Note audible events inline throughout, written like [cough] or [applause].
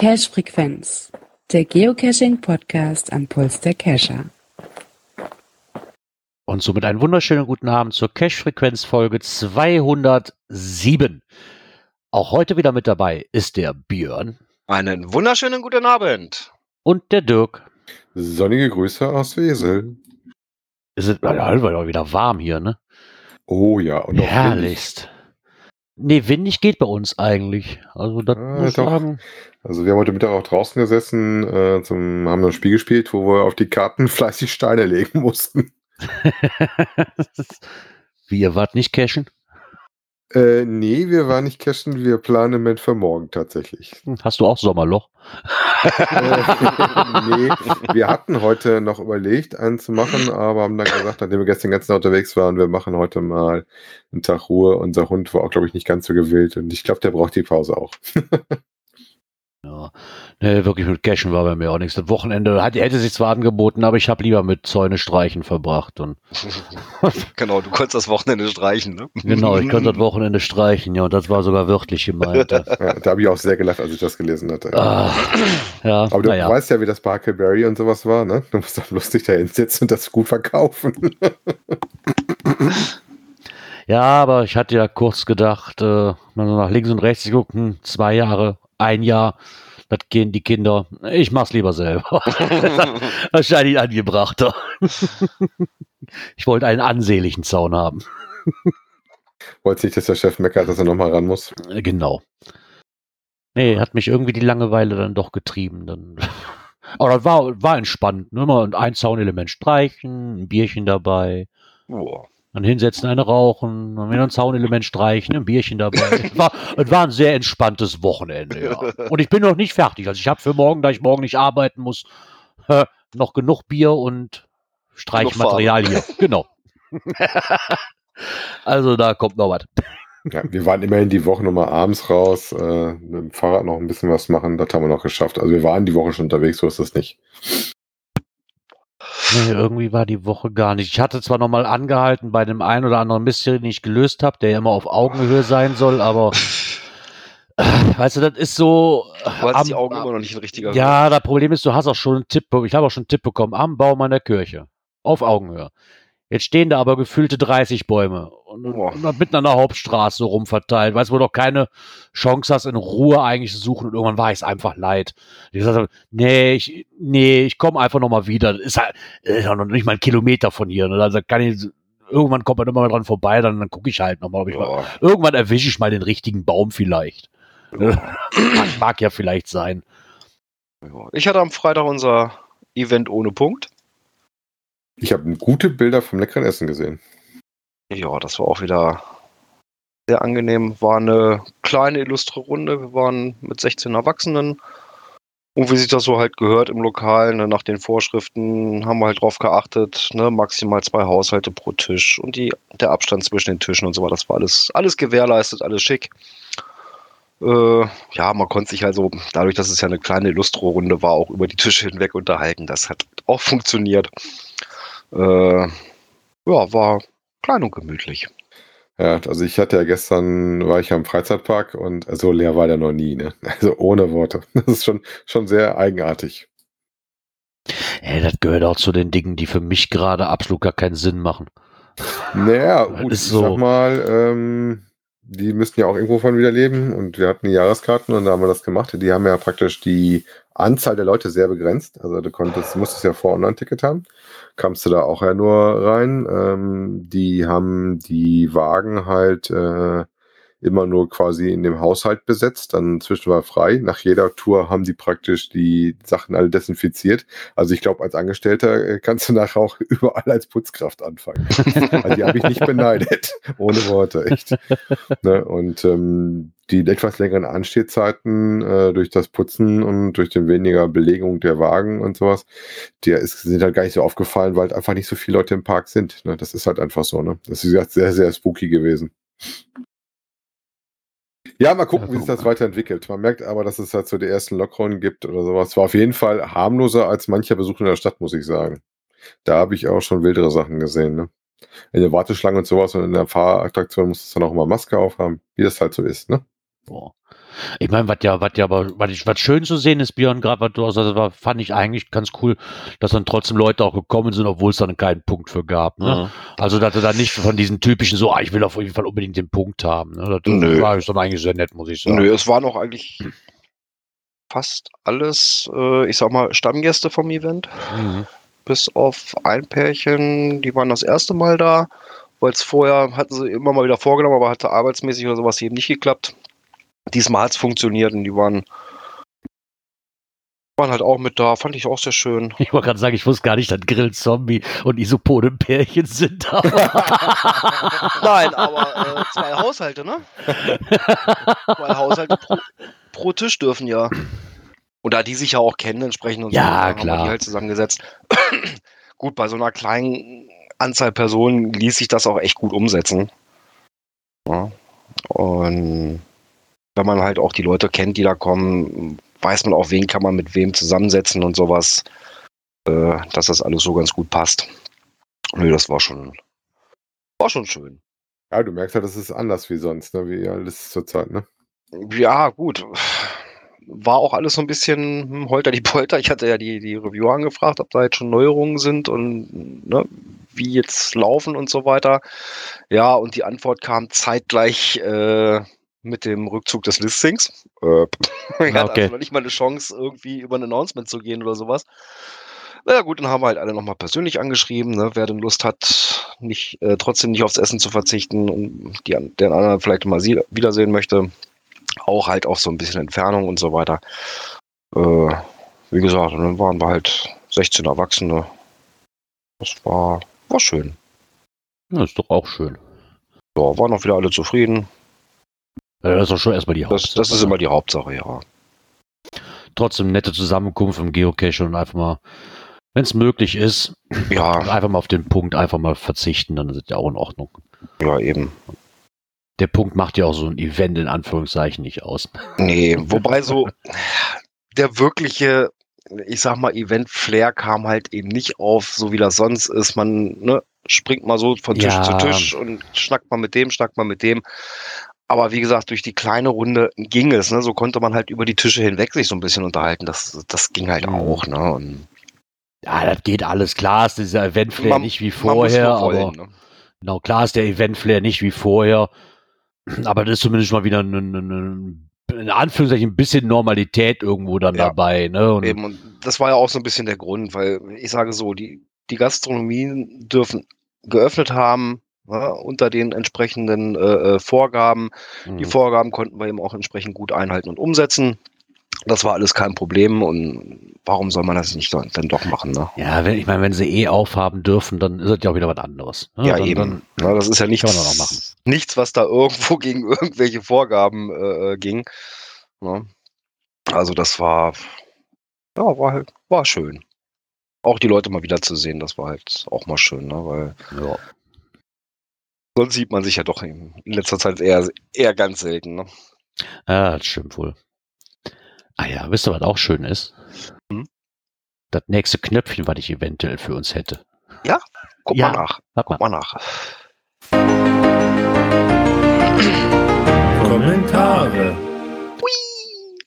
Cache-Frequenz, der Geocaching-Podcast am Puls der Cacher. Und somit einen wunderschönen guten Abend zur Cache-Frequenz-Folge 207. Auch heute wieder mit dabei ist der Björn. Einen wunderschönen guten Abend. Und der Dirk. Sonnige Grüße aus Wesel. Es ist ja, wieder warm hier, ne? Oh ja, und Herrlichst. Nee, windig geht bei uns eigentlich. Also, das ah, muss sagen. Also, wir haben heute Mittag auch draußen gesessen, äh, zum, haben ein Spiel gespielt, wo wir auf die Karten [laughs] fleißig Steine legen mussten. [laughs] Wie, ihr wart nicht cashen? Äh, nee, wir waren nicht cashen, wir planen im Moment für morgen tatsächlich. Hm, hast du auch Sommerloch? äh, [laughs] nee, wir hatten heute noch überlegt, einen zu machen, aber haben dann gesagt, nachdem wir gestern ganz unterwegs waren, wir machen heute mal einen Tag Ruhe. Unser Hund war auch, glaube ich, nicht ganz so gewillt und ich glaube, der braucht die Pause auch. [laughs] Ja, nee, wirklich mit Cashen war bei mir auch nichts. Das Wochenende hat, hätte sich zwar angeboten, aber ich habe lieber mit Zäune streichen verbracht. Und [laughs] genau, du konntest das Wochenende streichen, ne? Genau, ich konnte das Wochenende streichen, ja, und das war sogar wörtlich gemeint. Ja, [laughs] da habe ich auch sehr gelacht, als ich das gelesen hatte. Ah, ja, aber du ja. weißt ja, wie das Barkelberry und sowas war, ne? Du musst doch lustig da hinsetzen und das gut verkaufen. [laughs] ja, aber ich hatte ja kurz gedacht, äh, nach links und rechts gucken, zwei Jahre ein Jahr, das gehen die Kinder. Ich mach's lieber selber. [laughs] [laughs] Wahrscheinlich angebrachter. [laughs] ich wollte einen ansehnlichen Zaun haben. Wollte nicht, dass der Chef meckert, dass er nochmal ran muss. Äh, genau. Nee, hat mich irgendwie die Langeweile dann doch getrieben. Dann. Aber das war, war entspannt. Nur mal ein Zaunelement streichen, ein Bierchen dabei. Boah. Dann hinsetzen, eine rauchen, dann wieder ein Zaunelement streichen, ein Bierchen dabei. es, war, es war ein sehr entspanntes Wochenende, ja. Und ich bin noch nicht fertig. Also ich habe für morgen, da ich morgen nicht arbeiten muss, äh, noch genug Bier und Streichmaterial hier. Genau. [laughs] also da kommt noch was. Ja, wir waren immerhin die Woche nochmal abends raus, äh, mit dem Fahrrad noch ein bisschen was machen, das haben wir noch geschafft. Also wir waren die Woche schon unterwegs, so ist das nicht. Nee, irgendwie war die Woche gar nicht. Ich hatte zwar nochmal angehalten bei dem einen oder anderen Mystery, den ich gelöst habe, der ja immer auf Augenhöhe sein soll, aber äh, weißt du, das ist so. Du hast am, die Augen immer noch nicht in richtiger Ja, das Problem ist, du hast auch schon einen Tipp, ich habe auch schon einen Tipp bekommen, am Bau meiner Kirche. Auf Augenhöhe. Jetzt stehen da aber gefühlte 30 Bäume und, und mitten an der Hauptstraße rumverteilt. Weißt du, wo du doch keine Chance hast, in Ruhe eigentlich zu suchen und irgendwann war ich es einfach leid. Ich gesagt habe, nee, ich, nee, ich komme einfach nochmal wieder. Das ist halt ist noch nicht mal ein Kilometer von hier. Ne? Also kann ich, irgendwann kommt man immer mal dran vorbei, dann, dann gucke ich halt nochmal. Mal, irgendwann erwische ich mal den richtigen Baum vielleicht. mag, [laughs] mag ja vielleicht sein. Ich hatte am Freitag unser Event ohne Punkt. Ich habe gute Bilder vom leckeren Essen gesehen. Ja, das war auch wieder sehr angenehm. War eine kleine, illustre Runde. Wir waren mit 16 Erwachsenen. Und wie sich das so halt gehört im Lokal, ne, nach den Vorschriften, haben wir halt drauf geachtet, ne, maximal zwei Haushalte pro Tisch und die, der Abstand zwischen den Tischen und so weiter. Das war alles, alles gewährleistet, alles schick. Äh, ja, man konnte sich also, dadurch, dass es ja eine kleine Illustro-Runde war, auch über die Tische hinweg unterhalten. Das hat auch [laughs] funktioniert. Äh, ja, war klein und gemütlich. Ja, also ich hatte ja gestern, war ich ja im Freizeitpark und so leer war der noch nie, ne? [laughs] Also ohne Worte. Das ist schon, schon sehr eigenartig. Ey, das gehört auch zu den Dingen, die für mich gerade absolut gar keinen Sinn machen. Naja, gut, ich so. sag mal, ähm, die müssten ja auch irgendwo von wieder leben und wir hatten die Jahreskarten und da haben wir das gemacht. Die haben ja praktisch die Anzahl der Leute sehr begrenzt. Also du konntest, musstest ja vor Online-Ticket haben. Kamst du da auch ja nur rein. Ähm, die haben die Wagen halt äh, immer nur quasi in dem Haushalt besetzt, dann zwischen war frei. Nach jeder Tour haben die praktisch die Sachen alle desinfiziert. Also ich glaube, als Angestellter äh, kannst du nachher auch [laughs] überall als Putzkraft anfangen. [laughs] also die habe ich nicht beneidet. Ohne Worte, echt. Ne? Und ähm, die etwas längeren Anstehzeiten äh, durch das Putzen und durch den weniger Belegung der Wagen und sowas, die ist, sind halt gar nicht so aufgefallen, weil halt einfach nicht so viele Leute im Park sind. Ne? Das ist halt einfach so. Ne? Das ist sehr, sehr spooky gewesen. Ja, mal gucken, ja, wie sich das weiterentwickelt. Man merkt aber, dass es halt so die ersten Lockrollen gibt oder sowas. War auf jeden Fall harmloser als mancher Besuch in der Stadt, muss ich sagen. Da habe ich auch schon wildere Sachen gesehen. Ne? In der Warteschlange und sowas und in der Fahrattraktion muss es dann auch immer Maske aufhaben, wie das halt so ist. Ne? Boah. Ich meine, was ja, was ja, aber was, was schön zu sehen ist, Björn, gerade was du also, war, fand ich eigentlich ganz cool, dass dann trotzdem Leute auch gekommen sind, obwohl es dann keinen Punkt für gab. Ne? Mhm. Also, dass er dann nicht von diesen typischen so, ah, ich will auf jeden Fall unbedingt den Punkt haben. Ne? Das Nö. war dann eigentlich sehr nett, muss ich sagen. Nö, es waren auch eigentlich fast alles, äh, ich sag mal, Stammgäste vom Event. Mhm. Bis auf ein Pärchen, die waren das erste Mal da weil es vorher hatten sie immer mal wieder vorgenommen, aber hatte arbeitsmäßig oder sowas eben nicht geklappt. Diesmal hat es funktioniert und die waren, waren halt auch mit da. Fand ich auch sehr schön. [laughs] Ich wollte gerade sagen, ich wusste gar nicht, dass Grill Zombie und Isopode Pärchen sind. Aber [laughs] Nein, aber äh, zwei Haushalte, ne? [laughs] zwei Haushalte pro, pro, Tisch dürfen ja. Und da die sich ja auch kennen, entsprechend und ja, so, klar. haben die halt zusammengesetzt. [clears throat] gut, bei so einer kleinen Anzahl Personen ließ sich das auch echt gut umsetzen. Ja. Und wenn man halt auch die Leute kennt, die da kommen, weiß man auch, wen kann man mit wem zusammensetzen und sowas, äh, dass das alles so ganz gut passt. Nö, das war schon, war schon schön. Ja, du merkst ja, das ist anders wie sonst, ne? wie alles zurzeit, ne? Ja, gut. War auch alles so ein bisschen hm, holter die Polter. Ich hatte ja die, die Reviewer angefragt, ob da jetzt schon Neuerungen sind und ne, wie jetzt laufen und so weiter. Ja, und die Antwort kam zeitgleich äh, mit dem Rückzug des Listings. Äh, [laughs] ich hatte okay. also noch nicht mal eine Chance, irgendwie über ein Announcement zu gehen oder sowas. Na ja, gut, dann haben wir halt alle nochmal persönlich angeschrieben, ne, wer denn Lust hat, nicht, äh, trotzdem nicht aufs Essen zu verzichten und die, den anderen vielleicht mal sie, wiedersehen möchte. Auch halt auf so ein bisschen Entfernung und so weiter. Äh, wie gesagt, dann waren wir halt 16 Erwachsene. Das war, war schön. Ja, ist doch auch schön. Ja, waren auch wieder alle zufrieden. Das ist doch schon erstmal die Hauptsache. Das, das ist immer die Hauptsache, ja. Trotzdem nette Zusammenkunft im Geocache und einfach mal, wenn es möglich ist, ja. einfach mal auf den Punkt einfach mal verzichten, dann ist es ja auch in Ordnung. Ja, eben. Der Punkt macht ja auch so ein Event in Anführungszeichen nicht aus. Nee, [laughs] wobei so der wirkliche, ich sag mal, Event-Flair kam halt eben nicht auf, so wie das sonst ist. Man ne, springt mal so von Tisch ja. zu Tisch und schnackt mal mit dem, schnackt mal mit dem. Aber wie gesagt, durch die kleine Runde ging es. Ne? So konnte man halt über die Tische hinweg sich so ein bisschen unterhalten. Das, das ging halt mhm. auch. Ne? Und ja, das geht alles. Klar ist dieser Event-Flair nicht wie vorher. Wollen, aber ne? Genau, klar ist der Event-Flair nicht wie vorher. Aber das ist zumindest mal wieder ein, ein, ein in Anführungszeichen ein bisschen Normalität irgendwo dann ja, dabei. Ne? Und eben, und das war ja auch so ein bisschen der Grund, weil ich sage so, die, die Gastronomien dürfen geöffnet haben, ja, unter den entsprechenden äh, äh, Vorgaben. Mhm. Die Vorgaben konnten wir eben auch entsprechend gut einhalten und umsetzen. Das war alles kein Problem und warum soll man das nicht dann, dann doch machen? Ne? Ja, wenn, ich meine, wenn sie eh aufhaben dürfen, dann ist das ja auch wieder was anderes. Ne? Ja, dann, eben. Dann, ja, das ist ja nichts, nichts, was da irgendwo [laughs] gegen irgendwelche Vorgaben äh, äh, ging. Ne? Also das war, ja, war halt, war schön. Auch die Leute mal wieder zu sehen, das war halt auch mal schön, ne? weil ja. Sonst sieht man sich ja doch in letzter Zeit eher, eher ganz selten. Ne? Ja, das stimmt wohl. Ah ja, wisst ihr, was auch schön ist? Hm? Das nächste Knöpfchen, was ich eventuell für uns hätte. Ja? Guck ja, mal nach. Guck mal. mal nach. Kommentare.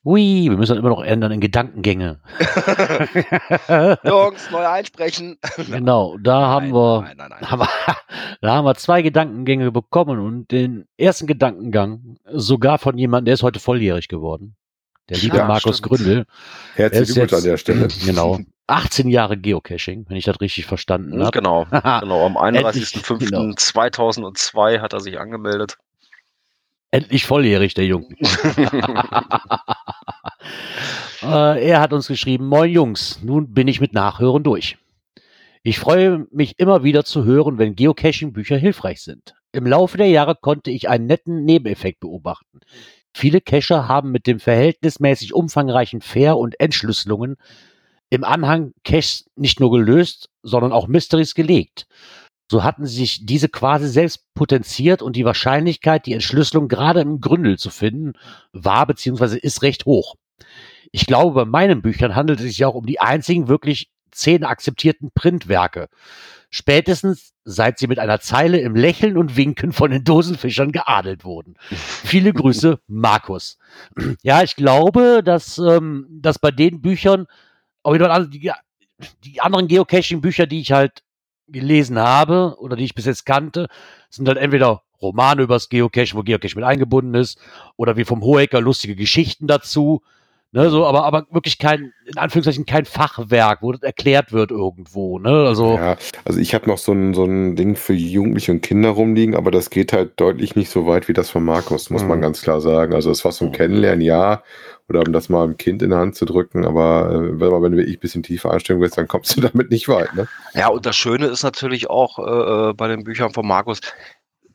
Ui, wir müssen das immer noch ändern in Gedankengänge. [laughs] Jungs, neu einsprechen. [laughs] genau, da nein, haben wir, nein, nein, haben wir, [laughs] da haben wir zwei Gedankengänge bekommen und den ersten Gedankengang sogar von jemandem, der ist heute volljährig geworden. Der liebe ja, Markus stimmt. Gründel. Herzlichen Glückwunsch an der Stelle. Genau. 18 Jahre Geocaching, wenn ich das richtig verstanden habe. Genau, genau. Am 31.05.2002 genau. hat er sich angemeldet. Endlich volljährig, der Junge. [laughs] [laughs] äh, er hat uns geschrieben, Moin Jungs, nun bin ich mit Nachhören durch. Ich freue mich immer wieder zu hören, wenn Geocaching-Bücher hilfreich sind. Im Laufe der Jahre konnte ich einen netten Nebeneffekt beobachten. Viele Cacher haben mit dem verhältnismäßig umfangreichen Fair- und Entschlüsselungen im Anhang Caches nicht nur gelöst, sondern auch Mysteries gelegt. So hatten sich diese quasi selbst potenziert und die Wahrscheinlichkeit, die Entschlüsselung gerade im Gründel zu finden, war bzw. ist recht hoch. Ich glaube, bei meinen Büchern handelt es sich auch um die einzigen wirklich zehn akzeptierten Printwerke. Spätestens seit sie mit einer Zeile im Lächeln und Winken von den Dosenfischern geadelt wurden. Viele Grüße, [laughs] Markus. Ja, ich glaube, dass, ähm, dass bei den Büchern, die, die anderen Geocaching-Bücher, die ich halt gelesen habe oder die ich bis jetzt kannte, sind halt entweder Romane übers Geocache, wo Geocache mit eingebunden ist, oder wie vom Hohecker lustige Geschichten dazu. Ne, so, aber, aber wirklich kein, in Anführungszeichen, kein Fachwerk, wo das erklärt wird irgendwo. Ne? Also, ja, also ich habe noch so ein, so ein Ding für Jugendliche und Kinder rumliegen, aber das geht halt deutlich nicht so weit wie das von Markus, muss mhm. man ganz klar sagen. Also es war so ein Kennenlernen, ja, oder um das mal einem Kind in der Hand zu drücken, aber äh, wenn, wenn du wirklich ein bisschen tiefer einsteigen willst, dann kommst du [laughs] damit nicht weit. Ne? Ja, und das Schöne ist natürlich auch äh, äh bei den Büchern von Markus,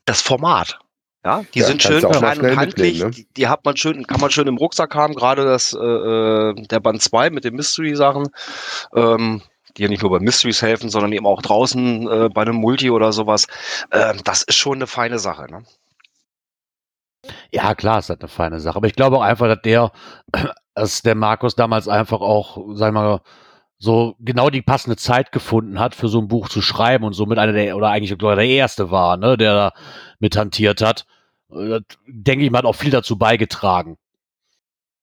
das Format. Ja, die ja, sind schön klein und handlich. Ne? Die, die, hat man schön, kann man schön im Rucksack haben. Gerade das äh, äh der Band 2 mit den Mystery-Sachen, ähm, die ja nicht nur bei Mysteries helfen, sondern eben auch draußen äh, bei einem Multi oder sowas. Äh, das ist schon eine feine Sache. Ne? Ja, klar, ist halt eine feine Sache. Aber ich glaube auch einfach, dass der, [clears throat] dass der Markus damals einfach auch, sagen wir mal, so genau die passende Zeit gefunden hat, für so ein Buch zu schreiben und somit einer der, oder eigentlich der erste war, ne, der da mit hantiert hat. Das, denke ich mal, hat auch viel dazu beigetragen,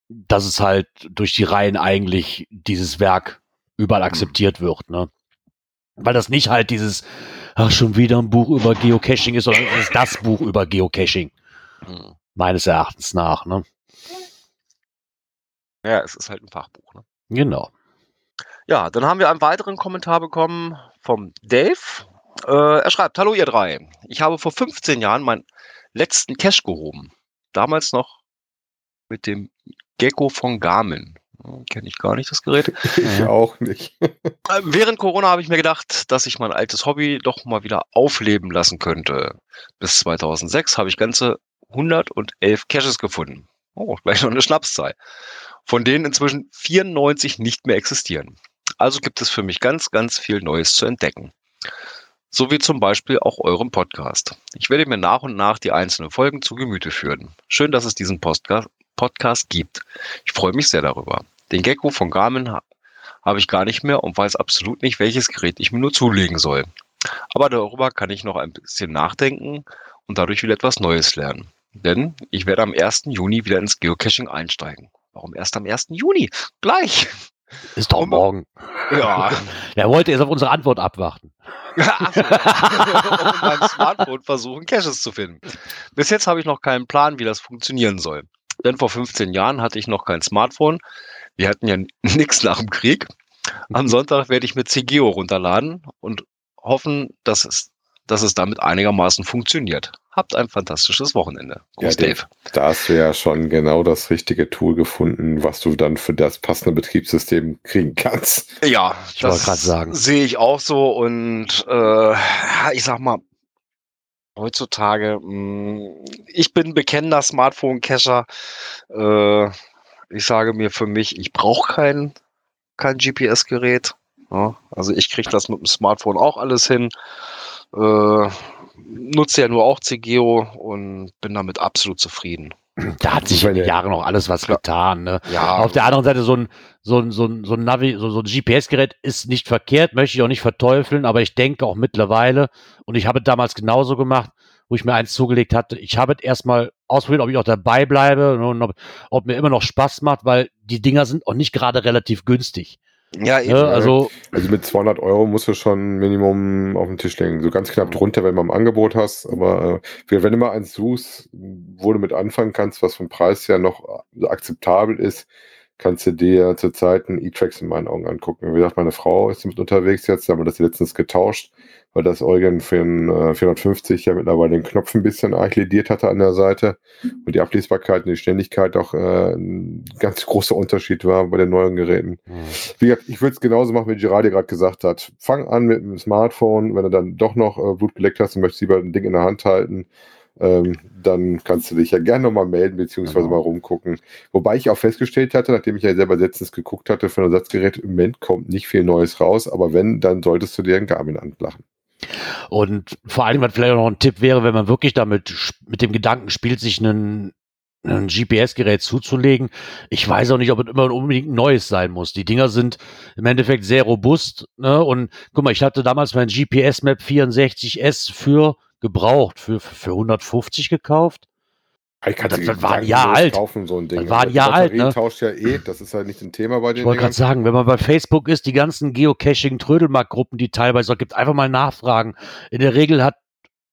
dass es halt durch die Reihen eigentlich dieses Werk überall akzeptiert wird, ne. Weil das nicht halt dieses, ach, schon wieder ein Buch über Geocaching ist, sondern es ist das Buch über Geocaching. Mhm. Meines Erachtens nach, ne. Ja, es ist halt ein Fachbuch, ne. Genau. Ja, dann haben wir einen weiteren Kommentar bekommen vom Dave. Äh, er schreibt, hallo ihr drei. Ich habe vor 15 Jahren meinen letzten Cache gehoben. Damals noch mit dem Gecko von Garmin. Hm, Kenne ich gar nicht das Gerät. [laughs] Ich auch nicht. [laughs] Äh, während Corona habe ich mir gedacht, dass ich mein altes Hobby doch mal wieder aufleben lassen könnte. Bis 2006 habe ich ganze 111 Caches gefunden. Oh, [laughs] gleich noch eine Schnapszahl. Von denen inzwischen 94 nicht mehr existieren. Also gibt es für mich ganz, ganz viel Neues zu entdecken. So wie zum Beispiel auch eurem Podcast. Ich werde mir nach und nach die einzelnen Folgen zu Gemüte führen. Schön, dass es diesen Podcast, gibt. Ich freue mich sehr darüber. Den Gecko von Garmin ha habe ich gar nicht mehr und weiß absolut nicht, welches Gerät ich mir nur zulegen soll. Aber darüber kann ich noch ein bisschen nachdenken und dadurch wieder etwas Neues lernen. Denn ich werde am 1. Juni wieder ins Geocaching einsteigen. Warum erst am 1. Juni? Gleich! Ist doch morgen. Ja. [laughs] Er wollte jetzt auf unsere Antwort abwarten. also, auf meinem Smartphone versuchen, Caches zu finden. Bis jetzt habe ich noch keinen Plan, wie das funktionieren soll. Denn vor 15 Jahren hatte ich noch kein Smartphone. Wir hatten ja [laughs] nichts nach dem Krieg. Am Sonntag werde ich mit CGO runterladen und hoffen, dass es dass es damit einigermaßen funktioniert. Habt ein fantastisches Wochenende. Gruß, ja, Dave. Da hast du ja schon genau das richtige Tool gefunden, was du dann für das passende Betriebssystem kriegen kannst. Ja, ich das gerade sagen. Sehe ich auch so und äh, ich sag mal, heutzutage, mh, mm, ich bin bekennender Smartphone-Cacher. Äh, ich sage mir für mich, ich brauche kein, kein GPS-Gerät. Ja, also ich kriege das mit dem Smartphone auch alles hin. Äh, nutze ja nur auch CGO und bin damit absolut zufrieden. Da hat sich in den Jahren noch alles was getan. Ne? Ja. Auf der anderen Seite, so ein, so ein, so ein, so ein Navi, so, so ein GPS-Gerät ist nicht verkehrt, möchte ich auch nicht verteufeln, aber ich denke auch mittlerweile, und ich habe es damals genauso gemacht, wo ich mir eins zugelegt hatte, ich habe es erstmal ausprobiert, ob ich auch dabei bleibe und ob, ob mir immer noch Spaß macht, weil die Dinger sind auch nicht gerade relativ günstig. Ja, eben. Ja, also, also mit 200 Euro musst du schon Minimum auf den Tisch legen. So ganz knapp drunter, wenn man im Angebot hast. Aber äh, wenn du mal eins suchst, wo du mit anfangen kannst, was vom Preis her noch akzeptabel ist, kannst du dir zur Zeit ein E-Tracks in meinen Augen angucken. Wie gesagt, meine Frau ist mit unterwegs jetzt, da haben wir das letztens getauscht, weil das Eugen für den äh, 450 ja mittlerweile den Knopf ein bisschen archlidiert hatte an der Seite und die Ablesbarkeit und die Ständigkeit auch äh, ein ganz großer Unterschied war bei den neuen Geräten. Mhm. Wie gesagt, ich würde es genauso machen, wie Gerardi gerade gesagt hat. Fang an mit dem Smartphone, wenn du dann doch noch äh, Blut geleckt hast und möchtest lieber ein Ding in der Hand halten, ähm, dann kannst du dich ja gerne nochmal melden, beziehungsweise genau. mal rumgucken. Wobei ich auch festgestellt hatte, nachdem ich ja selber letztens geguckt hatte für ein Ersatzgerät, im Moment kommt nicht viel Neues raus, aber wenn, dann solltest du dir ein Garmin anlachen. Und vor allem, was vielleicht auch noch ein Tipp wäre, wenn man wirklich damit mit dem Gedanken spielt, sich einen, ein GPS-Gerät zuzulegen. Ich weiß auch nicht, ob es immer unbedingt neues sein muss. Die Dinger sind im Endeffekt sehr robust. Ne? Und guck mal, ich hatte damals mein GPS-Map 64S für gebraucht, für, für 150 gekauft. Ich kann das, das war ein Jahr alt. Kaufen, so ein Ding. Das war ein Jahr alt. Ne? tauscht ja eh, das ist halt nicht ein Thema bei den Ich wollte gerade sagen, wenn man bei Facebook ist, die ganzen Geocaching-Trödelmarkt-Gruppen, die teilweise gibt, einfach mal nachfragen. In der Regel hat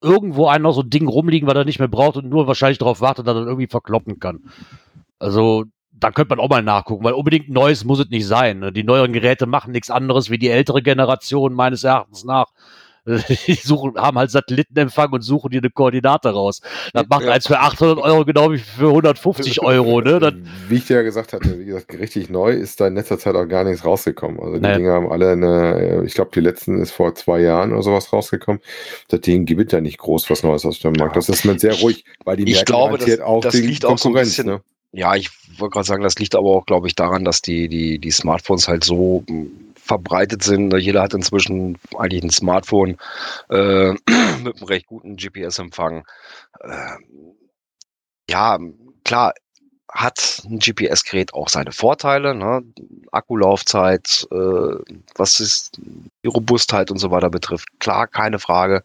irgendwo einer noch so ein Ding rumliegen, was er nicht mehr braucht und nur wahrscheinlich darauf wartet, dass er irgendwie verkloppen kann. Also da könnte man auch mal nachgucken, weil unbedingt Neues muss es nicht sein. Ne? Die neueren Geräte machen nichts anderes wie die ältere Generation meines Erachtens nach [laughs] die suchen, haben halt Satellitenempfang und suchen dir eine Koordinate raus. Das macht ja. eins für 800 Euro genau wie für 150 [laughs] Euro. Ne? Dann, wie ich dir ja gesagt hatte, wie gesagt, richtig neu ist da in letzter Zeit auch gar nichts rausgekommen. Also die nee. Dinge haben alle eine, ich glaube, die letzten ist vor zwei Jahren oder sowas rausgekommen. Seitdem gibt es da nicht groß was Neues aus dem Markt. Das ist man sehr ruhig, weil die ich glaube, das, auch das die liegt Konkurrenz. Auch so ein bisschen, ne? Ja, ich wollte gerade sagen, das liegt aber auch, glaube ich, daran, dass die, die, die Smartphones halt so verbreitet sind. Jeder hat inzwischen eigentlich ein Smartphone äh, [clears throat] mit einem recht guten GPS-Empfang. Äh, ja, klar, hat ein GPS-Gerät auch seine Vorteile, ne? Akkulaufzeit, äh, was ist die Robustheit und so weiter betrifft. Klar, keine Frage.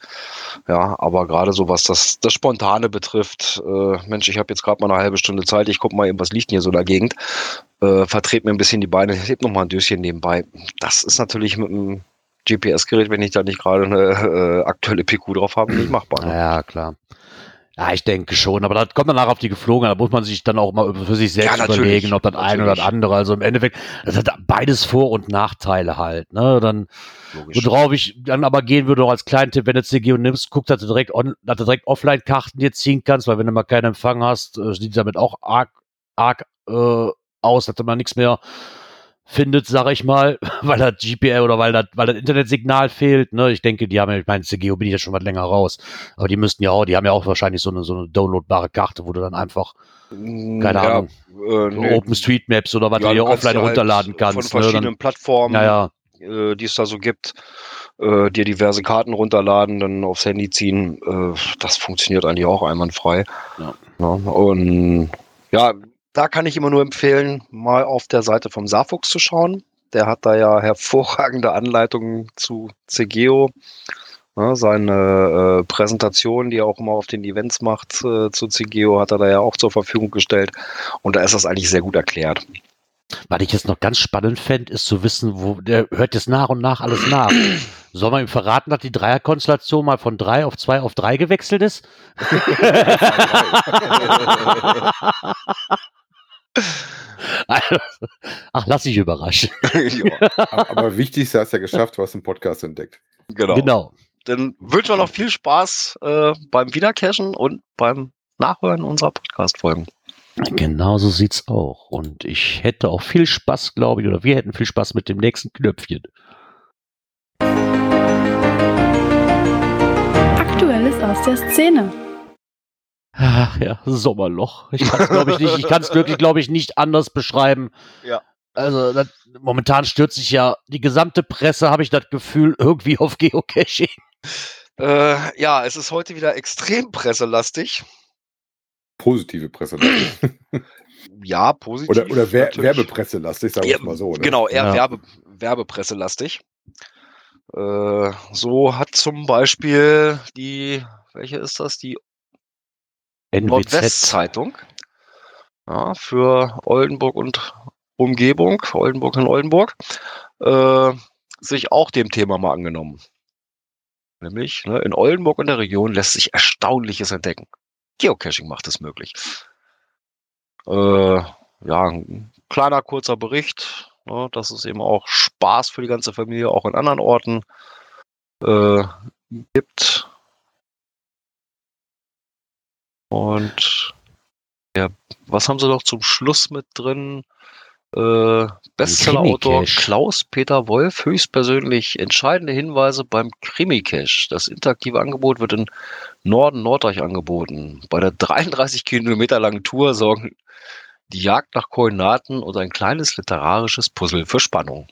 Ja, aber gerade so was das, das Spontane betrifft, äh, Mensch, ich habe jetzt gerade mal eine halbe Stunde Zeit, ich gucke mal eben, was liegt hier so in der Gegend, äh, vertrete mir ein bisschen die Beine, heb noch mal ein Döschen nebenbei. Das ist natürlich mit einem GPS-Gerät, wenn ich da nicht gerade eine äh, aktuelle PQ drauf habe, nicht machbar. Ne? Ja, klar. Ja, ich denke schon, aber das kommt danach auf die Geflogenheit. Da muss man sich dann auch mal für sich selbst ja, überlegen, ob das eine oder das andere. Also im Endeffekt, das hat beides Vor- und Nachteile halt. Ne? Dann, Logisch. worauf ich dann aber gehen würde, auch als kleinen Tipp, wenn du CGO nimmst, guck, dass du direkt, on, dass du direkt Offline-Karten dir ziehen kannst, weil wenn du mal keinen Empfang hast, äh, sieht damit auch arg, arg äh, aus, dass du mal nichts mehr findet, sage ich mal, [laughs] weil das GPL oder weil das, weil das Internetsignal fehlt. Ne? Ich denke, die haben ja, ich meine, CGO bin ich ja schon was länger raus, aber die müssten ja auch, die haben ja auch wahrscheinlich so eine, so eine downloadbare Karte, wo du dann einfach, mm, keine ja, Ahnung, äh, nee. OpenStreetMaps oder was ja, du hier offline halt runterladen kannst. Von verschiedenen ne? dann, Plattformen, ja, äh, die es da so gibt, äh, dir diverse Karten runterladen, dann aufs Handy ziehen. Äh, das funktioniert eigentlich auch einwandfrei. Ja. und ja, da kann ich immer nur empfehlen, mal auf der Seite vom Saarfuchs zu schauen. Der hat da ja [laughs] hervorragende Anleitungen zu CGO. Ja, seine äh, Präsentation, die er auch immer auf den Events macht äh, zu CGO, hat er da ja auch zur Verfügung gestellt. Und da ist das eigentlich sehr gut erklärt. Was ich jetzt noch ganz spannend fände, ist zu wissen, wo der hört jetzt nach und nach alles nach. [clears throat] Soll man ihm verraten, dass die Dreierkonstellation mal von drei auf zwei auf drei gewechselt ist? [laughs] [laughs] [laughs] Ach, lass dich überraschen. [laughs] ja. Aber wichtig ist, du hast ja geschafft, du hast einen Podcast entdeckt. Genau. genau. Dann wünschen wir noch viel Spaß äh, beim Wiedercachen und beim Nachhören unserer Podcast-Folgen. Genau so sieht's auch. Und ich hätte auch viel Spaß, glaube ich, oder wir hätten viel Spaß mit dem nächsten Knöpfchen. Aktuelles aus der Szene. Ach ja, Sommerloch. Ich kann es glaube ich nicht, ich kann es wirklich glaube ich nicht anders beschreiben. Ja. Also das, momentan stürzt sich ja die gesamte Presse, habe ich das Gefühl, irgendwie auf Geocaching. Äh, ja, es ist heute wieder extrem presselastig. Positive Presselastig. [clears throat] ja, positiv. Oder, oder Wer Werbepresselastig, sagen wir ja, mal so. Ne? Genau, eher ja. Werbe Werbepresselastig. Äh, so hat zum Beispiel die, welche ist das? Die Nordwestzeitung ja, für Oldenburg und Umgebung, Oldenburg und Oldenburg, äh, sich auch dem Thema mal angenommen. Nämlich ne, in Oldenburg und der Region lässt sich Erstaunliches entdecken. Geocaching macht es möglich. Äh, ja, ein kleiner kurzer Bericht, ne, dass es eben auch Spaß für die ganze Familie auch in anderen Orten äh, gibt. Und ja, was haben sie noch zum Schluss mit drin? Äh, Bestsellerautor Klaus-Peter Wolf höchstpersönlich entscheidende Hinweise beim Krimi-Cache. Das interaktive Angebot wird in Norden Nordreich angeboten. Bei der 33 Kilometer langen Tour sorgen die Jagd nach Koordinaten und ein kleines literarisches Puzzle für Spannung.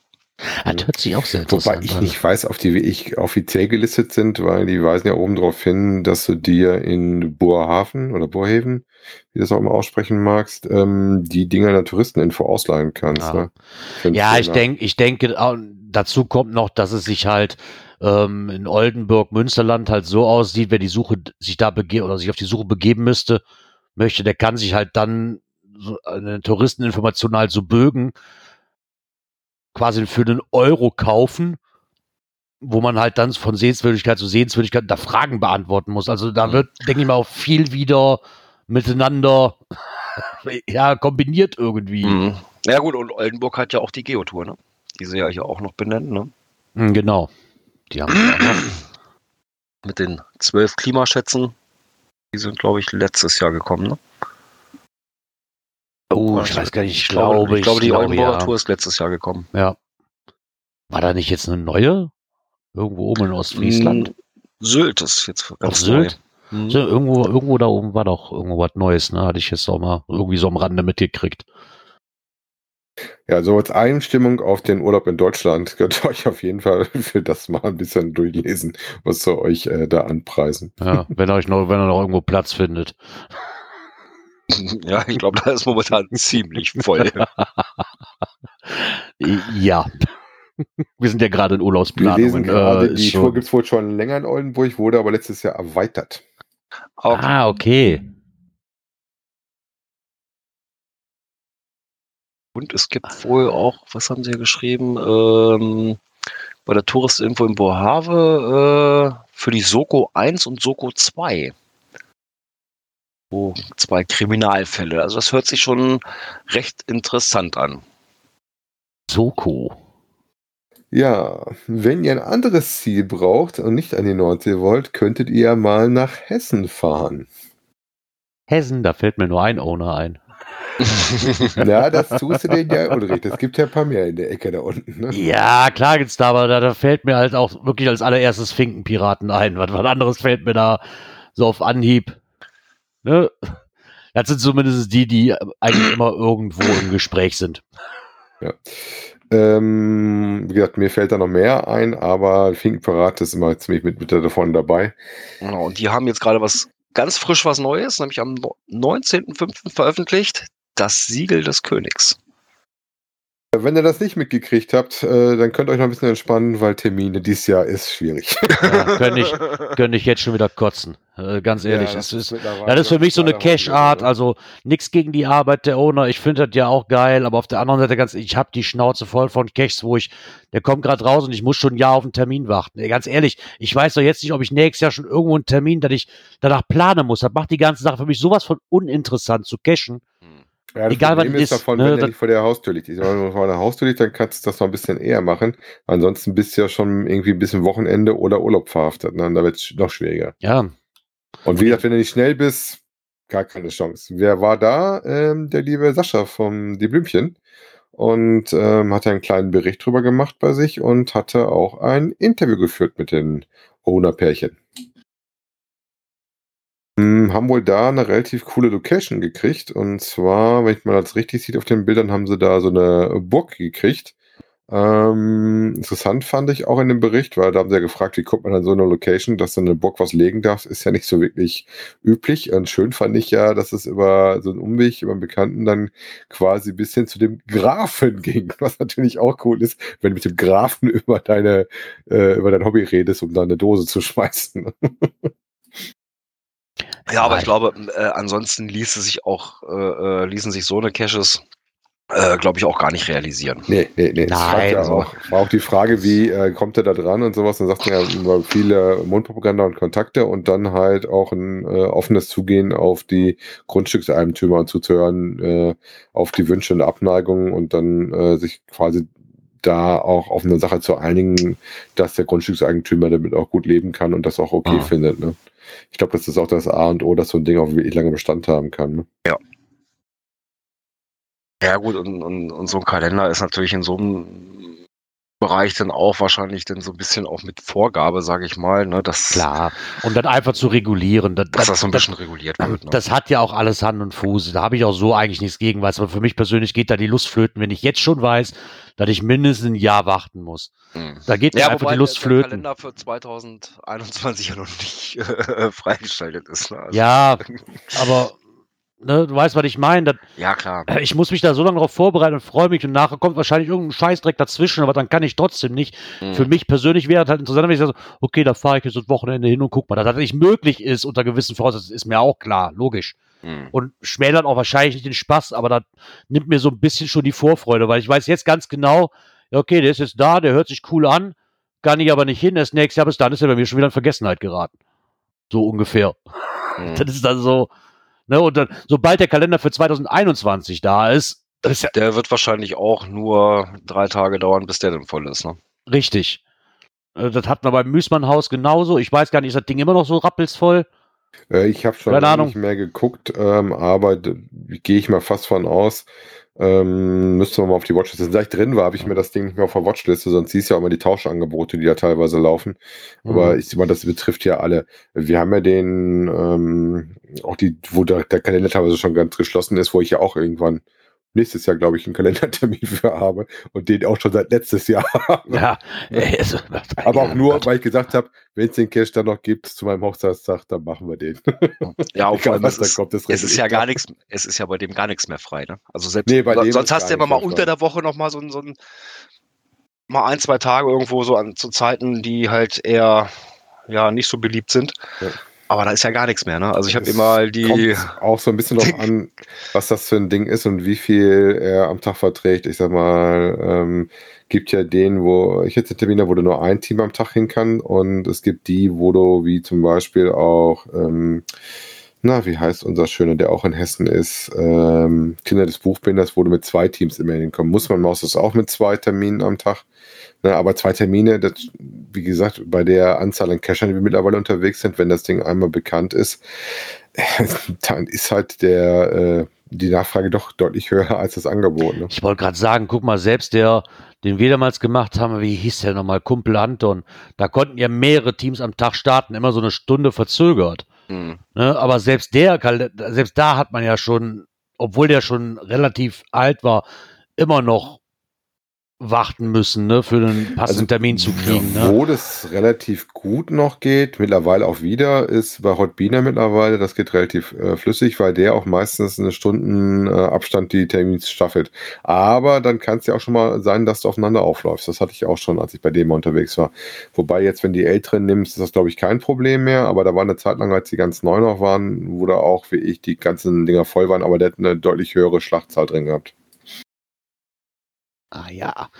Das hört sich auch sehr interessant Wobei ich nicht weiß, auf die ich offiziell gelistet sind, weil die weisen ja oben drauf hin, dass du dir in Boerhaven oder Boerhaven, wie du das auch immer aussprechen magst, ähm, die Dinger der Touristeninfo ausleihen kannst. Ja, ne? ja ich denke, ich denke, dazu kommt noch, dass es sich halt ähm, in Oldenburg, Münsterland halt so aussieht, wer die Suche sich da begeben oder sich auf die Suche begeben müsste, möchte, der kann sich halt dann so eine Touristeninformation halt so bögen, quasi für einen Euro kaufen, wo man halt dann von Sehenswürdigkeit zu Sehenswürdigkeit da Fragen beantworten muss. Also da wird, denke ich mal, auch viel wieder miteinander [laughs] ja, kombiniert irgendwie. Mhm. Ja gut, und Oldenburg hat ja auch die Geotour, ne? Die sie ja hier auch noch benennen, ne? Mhm, genau. Die haben mit den zwölf Klimaschätzen. Die sind, glaube ich, letztes Jahr gekommen, ne? Oh, ich weiß gar nicht, ich glaube, ich glaube, die Oldenburger Tour ist letztes Jahr gekommen. Ja. War da nicht jetzt eine neue? Irgendwo oben in Ostfriesland? Sylt ist jetzt ganz Ach, Sylt? Mhm. So, irgendwo, irgendwo da oben war doch irgendwo was Neues, ne? Hatte ich jetzt auch mal irgendwie so am Rande mitgekriegt. Ja, so als Einstimmung auf den Urlaub in Deutschland [laughs] könnt ihr euch auf jeden Fall für das mal ein bisschen durchlesen, was sie euch äh, da anpreisen. Ja, wenn [laughs] euch noch, wenn ihr noch irgendwo Platz findet. [laughs] Ja, ich glaube, da ist momentan ziemlich voll. ja. Wir sind ja gerade in Urlaubsplanung. Wir lesen gerade, äh, die Tour gibt es wohl schon länger in Oldenburg, wurde aber letztes Jahr erweitert. Okay. Ah, okay. Und es gibt wohl auch, was haben sie hier geschrieben, ähm, bei der Touristinfo in Bohave äh, für die Soko 1 und Soko 2 zwei Kriminalfälle. Also das hört sich schon recht interessant an. Soko. Ja, wenn ihr ein anderes Ziel braucht und nicht an die Nordsee wollt, könntet ihr mal nach Hessen fahren. Hessen, da fällt mir nur ein Owner ein. [laughs] Na, das tust du denen ja Ulrich. Es gibt ja ein paar mehr in der Ecke da unten. Ne? Ja, klar gibt's da, aber da, da, fällt mir halt auch wirklich als allererstes Finkenpiraten ein. Was, was anderes fällt mir da so auf Anhieb Ne? [laughs] Das sind zumindest die, die eigentlich immer irgendwo im Gespräch sind. Ja. Ähm, wie gesagt, mir fällt da noch mehr ein, aber Finkenparat ist immer ziemlich mit, mit davon dabei. Genau, und die haben jetzt gerade was ganz frisch was Neues, nämlich am 19.05. veröffentlicht, das Siegel des Königs. Wenn ihr das nicht mitgekriegt habt, äh, dann könnt ihr euch noch ein bisschen entspannen, weil Termine dieses Jahr ist schwierig. [laughs] Ja, könnte ich, könnt ich jetzt schon wieder kotzen. Äh, ganz ehrlich. Ja, das, ist, das ist für mich so eine Cash-Art, also nichts gegen die Arbeit der Owner. Ich finde das ja auch geil, aber auf der anderen Seite ganz, ich habe die Schnauze voll von Caches, wo ich, der kommt gerade raus und ich muss schon ein Jahr auf einen Termin warten. Ganz ehrlich, ich weiß doch jetzt nicht, ob ich nächstes Jahr schon irgendwo einen Termin, dass ich danach planen muss. Das macht die ganze Sache für mich sowas von uninteressant zu cashen. Ja, Egal, was ist. Davon, ne, wenn er nicht vor der Haustür liegt. Wenn er vor der Haustür liegt, dann kannst du das noch ein bisschen eher machen. Ansonsten bist du ja schon irgendwie ein bisschen Wochenende oder Urlaub verhaftet. Ne? Da wird es noch schwieriger. Ja. Und wie gesagt, wenn du nicht schnell bist, gar keine Chance. Wer war da? Ähm, der liebe Sascha vom Die Blümchen. Und ähm, hat einen kleinen Bericht drüber gemacht bei sich und hatte auch ein Interview geführt mit den Owner-Pärchen. Hm, haben wohl da eine relativ coole Location gekriegt. Und zwar, wenn ich mal das richtig sieht auf den Bildern, haben sie da so eine Burg gekriegt. Ähm, interessant fand ich auch in dem Bericht, weil da haben sie ja gefragt, wie kommt man an so eine Location, dass dann eine Burg was legen darf, ist ja nicht so wirklich üblich. Und schön fand ich ja, dass es über so einen Umweg, über einen Bekannten dann quasi bis hin zu dem Grafen [laughs] ging, was natürlich auch cool ist, wenn du mit dem Grafen [laughs] über deine, äh, über dein Hobby redest, um da eine Dose zu [laughs] schmeißen. Ja, aber ich glaube, äh, ansonsten ließe sich auch, äh, äh, ließen sich so eine Caches, äh, glaube ich, auch gar nicht realisieren. Nee, nee, nee. Nein, ja auch, war auch die Frage, wie äh, kommt er da dran und sowas. Dann sagt er ja über viele Mundpropaganda und Kontakte und dann halt auch ein äh, offenes Zugehen auf die Grundstückseigentümer und zuzuhören, äh, auf die Wünsche und Abneigungen und dann äh, sich quasi da auch auf eine Sache zu einigen, dass der Grundstückseigentümer damit auch gut leben kann und das auch okay ah. findet. Ne? Ich glaube, das ist auch das A und O, dass so ein Ding auch wirklich lange Bestand haben kann. Ne? Ja. Ja, gut, und, und, und so ein Kalender ist natürlich in so einem Bereich dann auch wahrscheinlich dann so ein bisschen auch mit Vorgabe, sage ich mal, ne, dass, Klar. Und dann einfach zu regulieren. Das, dass das so ein bisschen reguliert wird. Ne? Das hat ja auch alles Hand und Fuß. Da habe ich auch so eigentlich nichts gegen. Aber für mich persönlich geht da die Lust flöten, wenn ich jetzt schon weiß, dass ich mindestens ein Jahr warten muss. Hm. Da geht mir Ja, einfach wobei die Lust der, flöten. Der Kalender für 2021 ja noch nicht [laughs] äh, freigeschaltet ist. Ne? Also, Ja, [laughs] aber ne, du weißt, was ich meine. Das- ja, klar. Ich muss mich da so lange darauf vorbereiten und freue mich und nachher kommt wahrscheinlich irgendein Scheißdreck dazwischen, aber dann kann ich trotzdem nicht. Hm. Für mich persönlich wäre es halt interessant, wenn ich sage, okay, da fahre ich jetzt das Wochenende hin und guck mal, dass das nicht möglich ist unter gewissen Voraussetzungen, ist mir auch klar, logisch. Hm. Und schmälert auch wahrscheinlich nicht den Spaß, aber das nimmt mir so ein bisschen schon die Vorfreude, weil ich weiß jetzt ganz genau, okay, der ist jetzt da, der hört sich cool an, kann ich aber nicht hin, das nächste Jahr bis dann ist er bei mir schon wieder in Vergessenheit geraten. So ungefähr. Hm. [laughs] Das ist dann so, ne, und dann, sobald der Kalender für 2021 da ist, das ist ja Der wird wahrscheinlich auch nur drei Tage dauern, bis der dann voll ist. Ne? richtig. Äh, Das hat man beim Müßmann-Haus genauso. Ich weiß gar nicht, ist das Ding immer noch so rappelsvoll? Äh, ich habe schon nicht mehr geguckt, ähm, aber gehe ich mal fast von aus. Ähm, müsste man mal auf die Watchliste. Seit ich drin war, habe ich mir das Ding nicht mehr auf der Watchliste, sonst siehst du ja auch immer die Tauschangebote, die da teilweise laufen. Aber Mhm. ich meine, das betrifft ja alle. Wir haben ja den, ähm, auch die, wo der, der Kalender teilweise schon ganz geschlossen ist, wo ich ja auch irgendwann nächstes Jahr, glaube ich, einen Kalendertermin für habe und den auch schon seit letztes Jahr. [laughs] Ja, also, Aber auch nur, Gott. weil ich gesagt habe, wenn es den Cash dann noch gibt zu meinem Hochzeitstag, dann machen wir den. Ja, [laughs] allem, was es da ist, kommt, das es ist ja gar nichts, es ist ja bei dem gar nichts mehr frei. Ne? Also selbst, Nee, bei so- dem sonst hast du immer mal unter frei. der Woche noch mal so, ein- so ein, mal ein, zwei Tage irgendwo so an, zu Zeiten, die halt eher, ja, nicht so beliebt sind. Ja. Aber da ist ja gar nichts mehr, ne? Also ich habe immer die, Kommt auch so ein bisschen drauf [laughs] an, was das für ein Ding ist und wie viel er am Tag verträgt. Ich sag mal, ähm, gibt ja den, wo ich jetzt Termine, wo du nur ein Team am Tag hin kann und es gibt die, wo du wie zum Beispiel auch, ähm, na, wie heißt unser Schöner, der auch in Hessen ist, ähm, Kinder des Buchbinders, du mit zwei Teams immer hinkommst. Muss man Maus das auch mit zwei Terminen am Tag? Ne, aber zwei Termine, das, wie gesagt, bei der Anzahl an Cachern, die wir mittlerweile unterwegs sind, wenn das Ding einmal bekannt ist, [laughs] dann ist halt der, äh, die Nachfrage doch deutlich höher als das Angebot. Ne? Ich wollte gerade sagen, guck mal, selbst der, den wir damals gemacht haben, wie hieß der nochmal, Kumpel Anton, da konnten ja mehrere Teams am Tag starten, immer so eine Stunde verzögert. Hm, Ne? Aber selbst der, selbst da hat man ja schon, obwohl der schon relativ alt war, immer noch warten müssen, ne, für einen passenden Also, Termin zu kriegen. Ne? Wo das relativ gut noch geht, mittlerweile auch wieder, ist bei Hotbiner mittlerweile, das geht relativ äh, flüssig, weil der auch meistens eine Stunden äh, Abstand die Termins staffelt. Aber dann kann es ja auch schon mal sein, dass du aufeinander aufläufst. Das hatte ich auch schon, als ich bei dem mal unterwegs war. Wobei jetzt, wenn die Älteren nimmst, ist das, glaube ich, kein Problem mehr. Aber da war eine Zeit lang, als die ganz neu noch waren, wo da auch, wie ich, die ganzen Dinger voll waren, aber der hat eine deutlich höhere Schlachtzahl drin gehabt. Ah ja.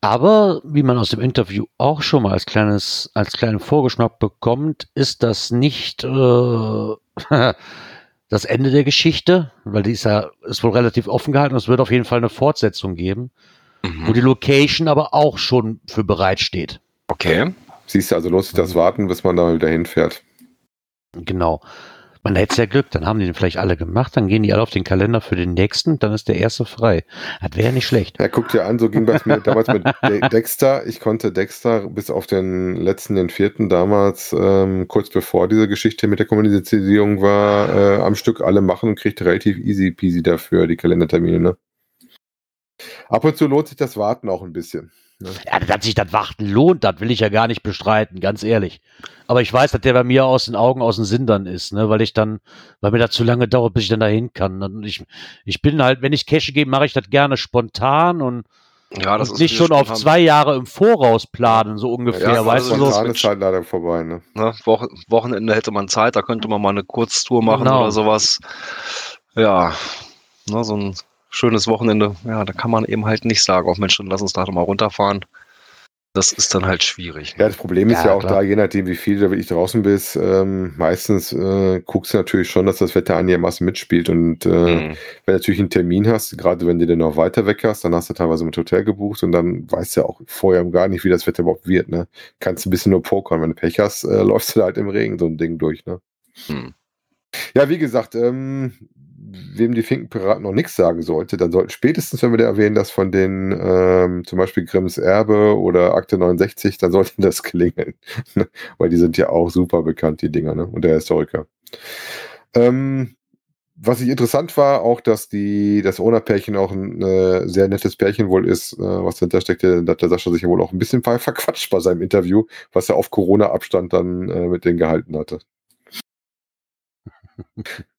Aber wie man aus dem Interview auch schon mal als kleines, als kleinen Vorgeschmack bekommt, ist das nicht äh, [laughs] das Ende der Geschichte, weil die ist ja ist wohl relativ offen gehalten. Es wird auf jeden Fall eine Fortsetzung geben, wo mhm. die Location aber auch schon für bereitsteht. okay. Siehst du, also lohnt sich das Warten, bis man da wieder hinfährt. Genau. Man hätte ja Glück, dann haben die den vielleicht alle gemacht, dann gehen die alle auf den Kalender für den nächsten, dann ist der erste frei. Das wäre nicht schlecht. Ja, guck dir an, so ging das mir damals mit [laughs] De Dexter. Ich konnte Dexter bis auf den letzten, den vierten damals, ähm, kurz bevor diese Geschichte mit der Kommunisierung war, äh, am Stück alle machen und kriegte relativ easy peasy dafür die Kalendertermine. Ne? Ab und zu lohnt sich das Warten auch ein bisschen. Ja, dass sich das Warten lohnt, das will ich ja gar nicht bestreiten, ganz ehrlich. Aber ich weiß, dass der bei mir aus den Augen, aus den Sinn dann ist, ne, weil ich dann, weil mir das zu lange dauert, bis ich dann dahin kann. Und ich, ich bin halt, wenn ich Cash gebe, mache ich das gerne spontan und, Ja, das und ist nicht schon auf spontan, zwei Jahre im Voraus planen, so ungefähr, Ja, weißt du also so. spontan ist halt leider vorbei. Ne? Ne? Woche, Wochenende hätte man Zeit, da könnte man mal eine Kurztour machen Genau. oder sowas. Ja, ne, so ein schönes Wochenende, ja, da kann man eben halt nicht sagen, auch Mensch, dann lass uns da doch mal runterfahren. Das ist dann halt schwierig. Ja, das Problem ist Ja, ja, auch klar. da, je nachdem, wie viel du wirklich draußen bist, ähm, meistens äh, guckst du natürlich schon, dass das Wetter einigermaßen mitspielt. Und äh, Mhm. wenn du natürlich einen Termin hast, gerade wenn du den noch weiter weg hast, dann hast du teilweise mit Hotel gebucht und dann weißt du ja auch vorher gar nicht, wie das Wetter überhaupt wird. Ne? Kannst ein bisschen nur pokern. Wenn du Pech hast, äh, [laughs] läufst du da halt im Regen so ein Ding durch. Ne? Hm. Ja, wie gesagt, ähm, wem die Finkenpiraten noch nichts sagen sollte, dann sollten spätestens, wenn wir da erwähnen, dass von den ähm, zum Beispiel Grimms Erbe oder Akte 69, dann sollte [laughs] das klingeln. [laughs] Weil die sind ja auch super bekannt, die Dinger, ne? Und der Historiker. Ähm, was ich interessant war, auch, dass die, das Owner-Pärchen auch ein äh, sehr nettes Pärchen wohl ist, äh, was dahinter steckte, da hat der Sascha sich ja wohl auch ein bisschen verquatscht bei seinem Interview, was er auf Corona-Abstand dann äh, mit denen gehalten hatte.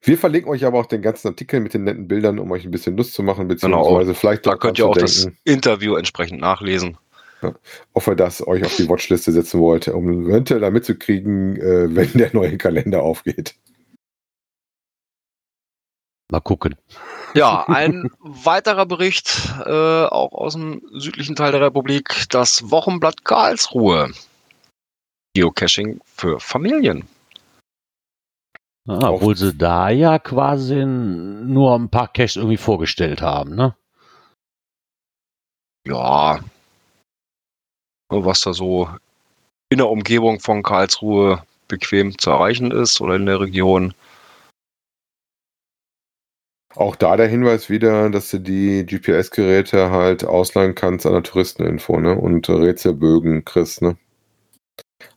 Wir verlinken euch aber auch den ganzen Artikel mit den netten Bildern, um euch ein bisschen Lust zu machen, genau. beziehungsweise genau. vielleicht da könnt ihr auch das Interview entsprechend nachlesen. Ja. Ob ihr das euch auf die Watchliste setzen wollt, um eventuell da mitzukriegen, äh, [laughs] wenn der neue Kalender aufgeht. Mal gucken. Ja, ein weiterer Bericht, äh, auch aus dem südlichen Teil der Republik, das Wochenblatt Karlsruhe. Geocaching für Familien. Ah, obwohl sie da ja quasi nur ein paar Caches irgendwie vorgestellt haben, ne? Ja. Was da so in der Umgebung von Karlsruhe bequem zu erreichen ist oder in der Region. Auch da der Hinweis wieder, dass du die GPS-Geräte halt ausleihen kannst an der Touristeninfo, ne? Und Rätselbögen kriegst, ne?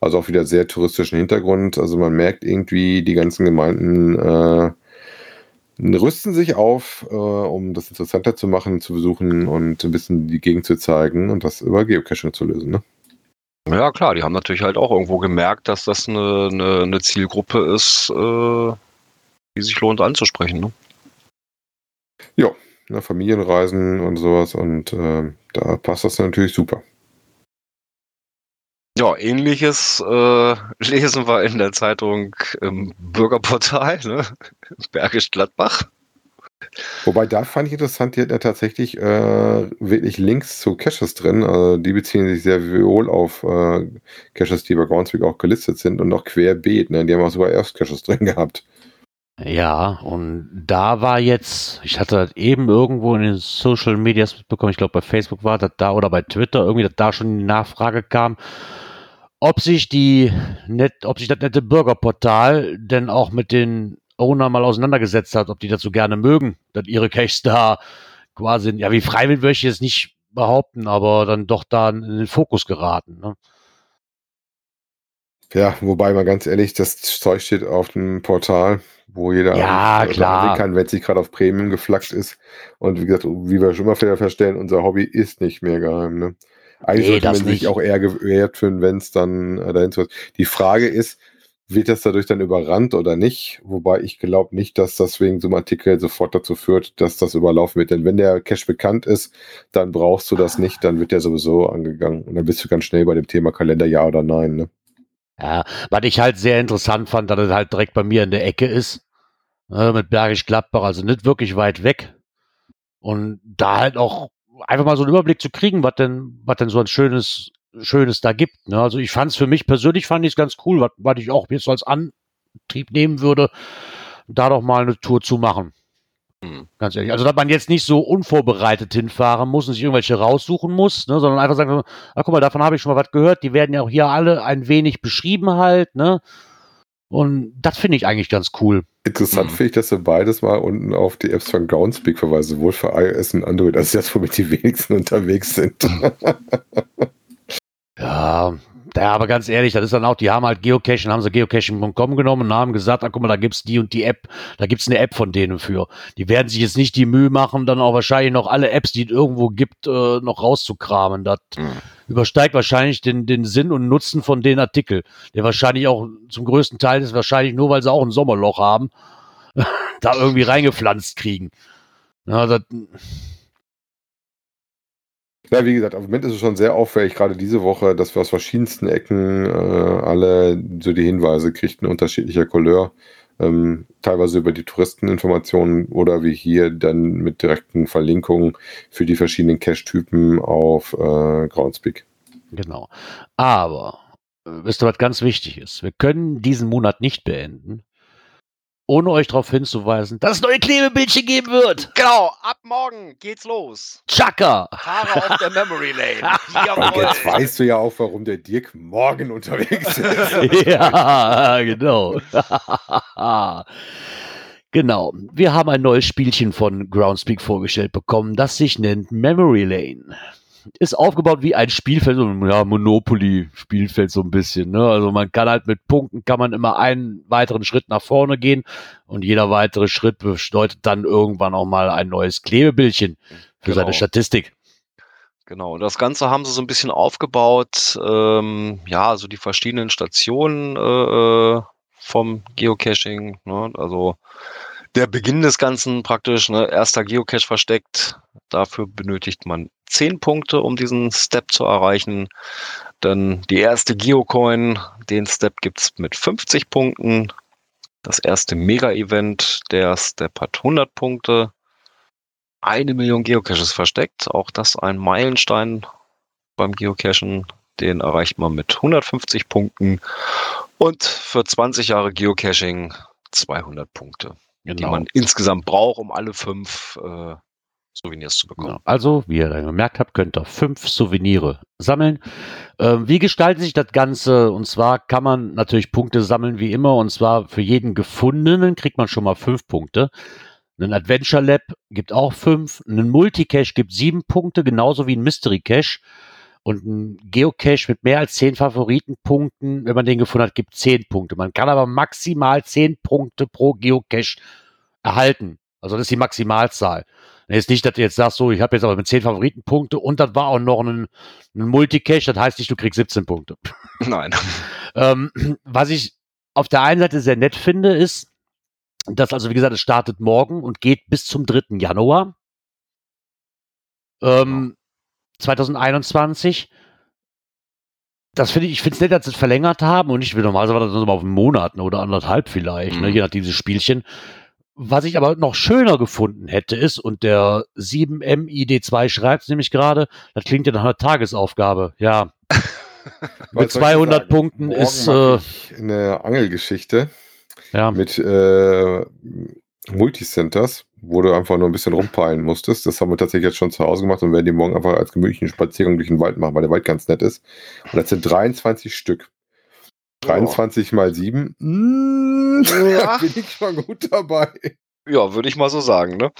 Also auch wieder sehr touristischen Hintergrund. Also man merkt irgendwie, die ganzen Gemeinden äh, rüsten sich auf, äh, um das interessanter zu machen, zu besuchen und ein bisschen die Gegend zu zeigen und das über Geocaching zu lösen. Ne? Ja klar, die haben natürlich halt auch irgendwo gemerkt, dass das eine, eine, eine Zielgruppe ist, äh, die sich lohnt anzusprechen. Ne? Ja, ne, Familienreisen und sowas und äh, da passt das natürlich super. Ja, ähnliches äh, [laughs] lesen wir in der Zeitung im Bürgerportal, ne? [laughs] Bergisch Gladbach. Wobei da fand ich interessant, die hatten ja tatsächlich äh, wirklich Links zu Caches drin. Also die beziehen sich sehr wohl auf äh, Caches, die bei Groundspeak auch gelistet sind und auch querbeet. Ne? Die haben auch sogar Erst-Caches drin gehabt. Ja, und da war jetzt, ich hatte das eben irgendwo in den Social Medias mitbekommen, ich glaube bei Facebook war das da oder bei Twitter, irgendwie, dass da schon die Nachfrage kam, ob sich die net, ob sich das nette Bürgerportal denn auch mit den Owner mal auseinandergesetzt hat, ob die dazu gerne mögen, dass ihre Caches da quasi, ja, wie freiwillig würde ich jetzt nicht behaupten, aber dann doch da in den Fokus geraten. Ne? Ja, wobei mal ganz ehrlich, das Zeug steht auf dem Portal, wo jeder ja, klar. kann, wenn sich gerade auf Premium geflaggt ist. Und wie gesagt, wie wir schon mal feststellen, unser Hobby ist nicht mehr geheim. Ne? Eigentlich nee, sollte man sich auch eher gewehrt fühlen, wenn es dann äh, dahin zu Die Frage ist, wird das dadurch dann überrannt oder nicht? Wobei ich glaube nicht, dass das wegen so einem Artikel sofort dazu führt, dass das überlaufen wird. Denn wenn der Cache bekannt ist, dann brauchst du das nicht, dann wird der sowieso angegangen. Und dann bist du ganz schnell bei dem Thema Kalender ja oder nein. Ne? Ja, was ich halt sehr interessant fand, dass es halt direkt bei mir in der Ecke ist. Ne, mit Bergisch Gladbach, also nicht wirklich weit weg. Und da halt auch einfach mal so einen Überblick zu kriegen, was denn, was denn so ein schönes, schönes da gibt. Ne? Also ich fand es für mich persönlich fand ich es ganz cool, was, was ich auch jetzt als Antrieb nehmen würde, da doch mal eine Tour zu machen. Hm. Ganz ehrlich. Also, dass man jetzt nicht so unvorbereitet hinfahren muss und sich irgendwelche raussuchen muss, ne, sondern einfach sagen, ah, guck mal, davon habe ich schon mal was gehört. Die werden ja auch hier alle ein wenig beschrieben halt, ne? Und das finde ich eigentlich ganz cool. Interessant mhm. finde ich, dass wir beides mal unten auf die Apps von Groundspeak verweisen, sowohl für iOS und Android. Ist das, womit die wenigsten unterwegs sind. [laughs] ja, ja, aber ganz ehrlich, das ist dann auch, die haben halt Geocaching, haben sie geocaching.com genommen und haben gesagt, ah, guck mal, da gibt's die und die App, da gibt's eine App von denen für. Die werden sich jetzt nicht die Mühe machen, dann auch wahrscheinlich noch alle Apps, die es irgendwo gibt, äh, noch rauszukramen. Das mhm. Übersteigt wahrscheinlich den, den Sinn und Nutzen von den Artikel. Der wahrscheinlich auch zum größten Teil ist wahrscheinlich nur, weil sie auch ein Sommerloch haben, [laughs] da irgendwie reingepflanzt kriegen. Ja, das, ja, wie gesagt, im Moment ist es schon sehr auffällig, gerade diese Woche, dass wir aus verschiedensten Ecken äh, alle so die Hinweise kriegten, unterschiedlicher Couleur. Ähm, teilweise über die Touristeninformationen oder wie hier dann mit direkten Verlinkungen für die verschiedenen Cache-Typen auf äh, Groundspeak. Genau. Aber, äh, wisst ihr, was ganz wichtig ist? Wir können diesen Monat nicht beenden, ohne euch darauf hinzuweisen, dass es neue Klebebildchen geben wird. Genau, ab morgen geht's los. Chaka. Fahrer auf der Memory Lane. [laughs] Und jetzt weißt du ja auch, warum der Dirk morgen unterwegs ist. [laughs] ja, genau. [laughs] Genau. Wir haben ein neues Spielchen von Groundspeak vorgestellt bekommen, das sich nennt Memory Lane. Ist aufgebaut wie ein Spielfeld, so ein ja, Monopoly-Spielfeld so ein bisschen. Ne? Also man kann halt mit Punkten, kann man immer einen weiteren Schritt nach vorne gehen und jeder weitere Schritt bedeutet dann irgendwann auch mal ein neues Klebebildchen für Genau. seine Statistik. Genau, und das Ganze haben sie so ein bisschen aufgebaut, ähm, ja, also die verschiedenen Stationen äh, äh, vom Geocaching, ne? also der Beginn des Ganzen praktisch, ne? erster Geocache versteckt, dafür benötigt man 10 Punkte, um diesen Step zu erreichen. Dann die erste Geocoin, den Step gibt's mit 50 Punkten. Das erste Mega-Event, der Step hat 100 Punkte. Eine Million Geocaches versteckt, auch das ein Meilenstein beim Geocachen. Den erreicht man mit 150 Punkten. Und für 20 Jahre Geocaching 200 Punkte, die Genau. man insgesamt braucht, um alle fünf äh, Souvenirs zu bekommen. Ja, also, wie ihr dann gemerkt habt, könnt ihr fünf Souvenire sammeln. Ähm, wie gestaltet sich das Ganze? Und zwar kann man natürlich Punkte sammeln wie immer. Und zwar für jeden gefundenen kriegt man schon mal fünf Punkte. Ein Adventure Lab gibt auch fünf. Ein Multicache gibt sieben Punkte, genauso wie ein Mystery Cache. Und ein Geocache mit mehr als zehn Favoritenpunkten, wenn man den gefunden hat, gibt zehn Punkte. Man kann aber maximal zehn Punkte pro Geocache erhalten. Also das ist die Maximalzahl. Ist nicht, dass du jetzt sagst, so, ich habe jetzt aber mit 10 Favoritenpunkte und das war auch noch ein, ein Multicache, das heißt nicht, du kriegst 17 Punkte. Nein. [laughs] Ähm, was ich auf der einen Seite sehr nett finde, ist, dass also, wie gesagt, es startet morgen und geht bis zum 3. Januar ähm, 2021. Das finde ich, ich finde es nett, dass sie es verlängert haben und nicht wie normalerweise war das nur mal auf einen Monat ne, oder anderthalb vielleicht, ne, Mhm. je nach dieses Spielchen. Was ich aber noch schöner gefunden hätte, ist, und der 7MID2 schreibt es nämlich gerade, das klingt ja nach einer Tagesaufgabe. Ja, [laughs] ich 200 sagen? Punkten Morgen ist, äh, eine Angelgeschichte ja. mit äh, Multicenters, wo du einfach nur ein bisschen rumpeilen musstest. Das haben wir tatsächlich jetzt schon zu Hause gemacht und werden die morgen einfach als gemütlichen Spaziergang durch den Wald machen, weil der Wald ganz nett ist. Und das sind 23 Stück. 23 mal 7. Mm, Ja. [laughs] da bin ich schon gut dabei. Ja, würde ich mal so sagen, ne?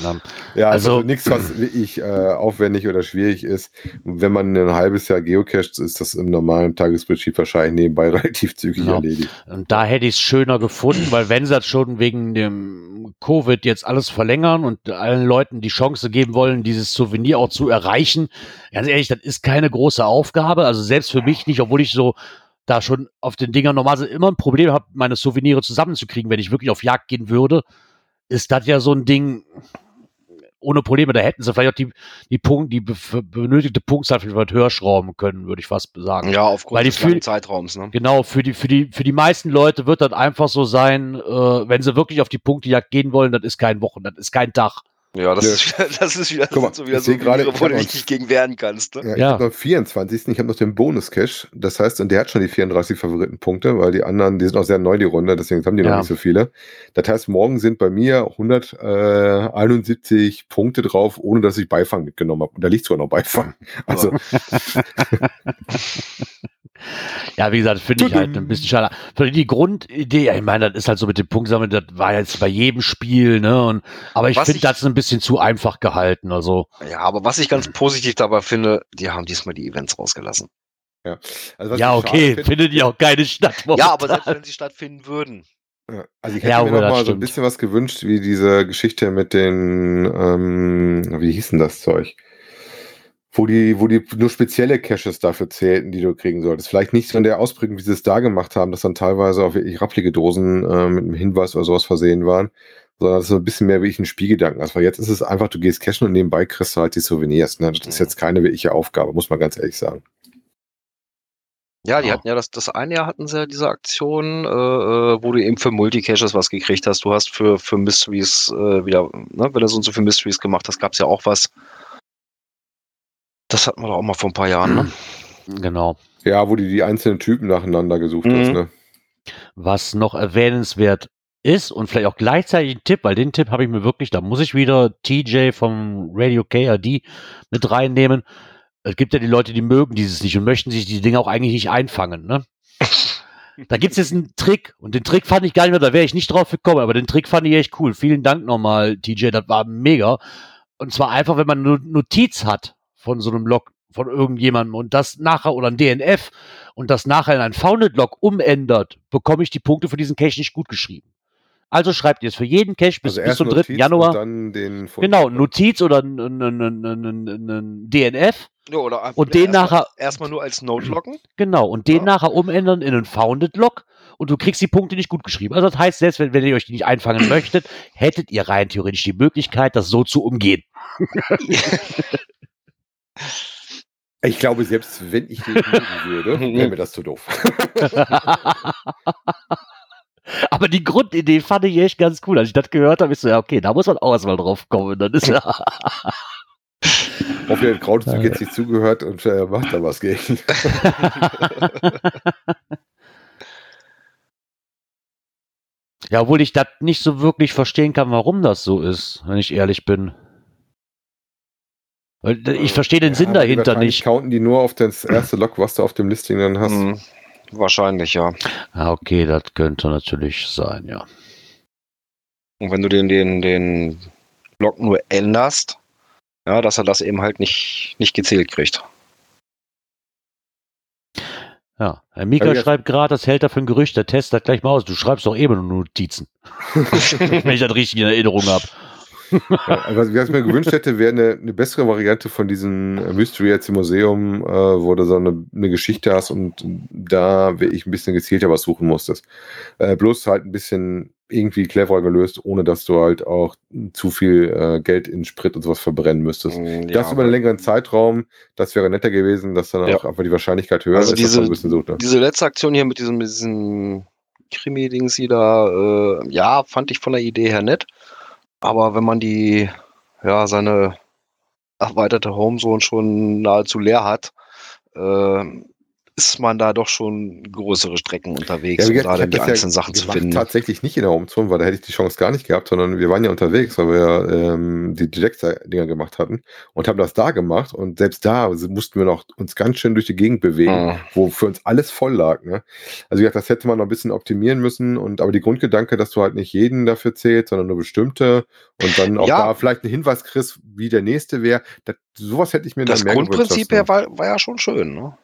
Ja, also, Also- nichts, was [clears throat] wirklich äh, aufwendig oder schwierig ist. Wenn man ein halbes Jahr geocached, ist das im normalen Tagesbetrieb wahrscheinlich nebenbei [laughs] relativ zügig Genau. erledigt. Und da hätte ich es schöner gefunden, weil wenn sie das schon wegen dem Covid jetzt alles verlängern und allen Leuten die Chance geben wollen, dieses Souvenir auch zu erreichen, ganz ehrlich, das ist keine große Aufgabe. Also selbst für mich nicht, obwohl ich so da schon auf den Dingern normalerweise immer ein Problem habe, meine Souvenire zusammenzukriegen, wenn ich wirklich auf Jagd gehen würde, ist das ja so ein Ding ohne Probleme. Da hätten sie vielleicht auch die, die, Punkt, die be benötigte Punktzahl vielleicht weit höher schrauben können, würde ich fast sagen. Ja, aufgrund des fühl- Zeitraums, ne? Genau, für die, für die, für die meisten Leute wird das einfach so sein, äh, wenn sie wirklich auf die Punktejagd gehen wollen, das ist kein Wochen, das ist kein Tag. Ja, das Ja. ist wieder, [laughs] das ist wieder, Guck mal, so wieder ich so Turniere, ich wo du dich nicht gegen wehren kannst, ne? Ja, ich Ja. habe noch 24. Ich habe noch den Bonus-Cache. Das heißt, und der hat schon die 34 Favoritenpunkte, weil die anderen, die sind auch sehr neu, die Runde, deswegen haben die Ja. noch nicht so viele. Das heißt, morgen sind bei mir 171 Punkte drauf, ohne dass ich Beifang mitgenommen habe. Und da liegt sogar noch Beifang. Also, [laughs] Ja, wie gesagt, finde ich halt ein bisschen schade. Für die Grundidee, ja, ich meine, das ist halt so mit dem Punktsammeln, das war jetzt bei jedem Spiel, ne? Und, aber ich finde das ist ein bisschen zu einfach gehalten. Also, Ja, aber was ich ganz positiv dabei finde, die haben diesmal die Events rausgelassen. also ja, ich schade okay, finde- findet ja auch keine statt. Ja, aber selbst wenn sie stattfinden würden. Ja, also ich Ja, hätte mir aber noch das mal so ein stimmt. bisschen was gewünscht, wie diese Geschichte mit den, ähm, wie hieß denn das Zeug? Wo die, wo die nur spezielle Caches dafür zählten, die du kriegen solltest. Vielleicht nicht so in der Ausprägung, wie sie es da gemacht haben, dass dann teilweise auch wirklich rapplige Dosen äh, mit einem Hinweis oder sowas versehen waren, sondern dass so ein bisschen mehr wirklich ein Spielgedanken. Weil jetzt ist es einfach, du gehst cashen und nebenbei kriegst du halt die Souvenirs. Ne? Das ist jetzt keine wirkliche Aufgabe, muss man ganz ehrlich sagen. Ja, die hatten ja das, das eine Jahr hatten sie ja diese Aktion, äh, äh, wo du eben für Multicaches was gekriegt hast. Du hast für, für Mysteries äh, wieder, ne, wenn du so und so für Mysteries gemacht hast, gab es ja auch was. Das hatten wir doch auch mal vor ein paar Jahren, ne? [clears throat] Genau. Ja, wo du die einzelnen Typen nacheinander gesucht Mhm. hast. Ne? Was noch erwähnenswert ist und vielleicht auch gleichzeitig ein Tipp, weil den Tipp habe ich mir wirklich, da muss ich wieder TJ vom Radio KRD mit reinnehmen. Es gibt ja die Leute, die mögen dieses nicht und möchten sich die Dinge auch eigentlich nicht einfangen. Ne? [laughs] da gibt es jetzt einen Trick und den Trick fand ich gar nicht mehr, da wäre ich nicht drauf gekommen, aber den Trick fand ich echt cool. Vielen Dank nochmal, TJ, das war mega. Und zwar einfach, wenn man eine Notiz hat von so einem Log von irgendjemandem und das nachher oder ein DNF und das nachher in ein Founded Log umändert, bekomme ich die Punkte für diesen Cache nicht gut geschrieben. Also schreibt ihr es für jeden Cache bis, also bis zum 3. Notiz Januar. genau, Notiz oder ein, DNF. Ja, oder und den erstmal, nachher erstmal nur als Note loggen. [clears throat] Genau, und den ja. nachher umändern in einen Founded Log und du kriegst die Punkte nicht gut geschrieben. Also das heißt, selbst wenn, wenn ihr euch die nicht einfangen [clears throat] möchtet, hättet ihr rein theoretisch die Möglichkeit, das so zu umgehen. [laughs] Ich glaube, selbst wenn ich den mögen würde, wäre mir das zu doof. [laughs] [laughs] Aber die Grundidee fand ich echt ganz cool. Als ich das gehört habe, ist so, ja, okay, da muss man auch erstmal drauf kommen. Dann ist ja. Hoffentlich hat Krautzug jetzt nicht zugehört und äh, macht da was gegen. [laughs] ja, obwohl ich das nicht so wirklich verstehen kann, warum das so ist, wenn ich ehrlich bin. Ich verstehe den ja, Sinn dahinter nicht. Counten die nur auf das erste Log, was du auf dem Listing dann hast. Wahrscheinlich, ja. Ah, okay, das könnte natürlich sein, ja. Und wenn du den, den, den Log nur änderst, ja, dass er das eben halt nicht, nicht gezählt kriegt. Ja, Herr Mika schreibt gerade, das hält dafür ein Gerücht, der Test hat gleich mal aus. Du schreibst doch eben nur Notizen. [laughs] wenn ich das richtig in Erinnerung habe ja, was, ich mir gewünscht hätte, wäre eine, eine, bessere Variante von diesem Mystery jetzt im Museum, äh, wo du so eine, eine, Geschichte hast und da wäre ich ein bisschen gezielter was suchen musstest. Äh, bloß halt ein bisschen irgendwie cleverer gelöst, ohne dass du halt auch zu viel äh, Geld in Sprit und sowas verbrennen müsstest. Mm, ja, das über einen längeren Zeitraum, das wäre netter gewesen, dass dann ja. auch einfach die Wahrscheinlichkeit höher also ist. Diese, so, ne? diese letzte Aktion hier mit diesem, diesem Krimi-Dings hier da, äh, ja, fand ich von der Idee her nett. Aber wenn man die, ja, seine erweiterte Homezone schon nahezu leer hat, äh, ist man da doch schon größere Strecken unterwegs, ja, um dann die einzelnen ja Sachen zu finden. Tatsächlich nicht in der Homezone, weil da hätte ich die Chance gar nicht gehabt, sondern wir waren ja unterwegs, weil wir ähm, die Direct-Dinger gemacht hatten und haben das da gemacht und selbst da mussten wir noch uns ganz schön durch die Gegend bewegen, ah. wo für uns alles voll lag. Ne? Also wie gesagt, das hätte man noch ein bisschen optimieren müssen und aber die Grundgedanke, dass du halt nicht jeden dafür zählt, sondern nur bestimmte und dann auch ja. da vielleicht einen Hinweis kriegst, wie der nächste wäre, sowas hätte ich mir das dann mehr Grundprinzip her war, war ja schon schön, ne?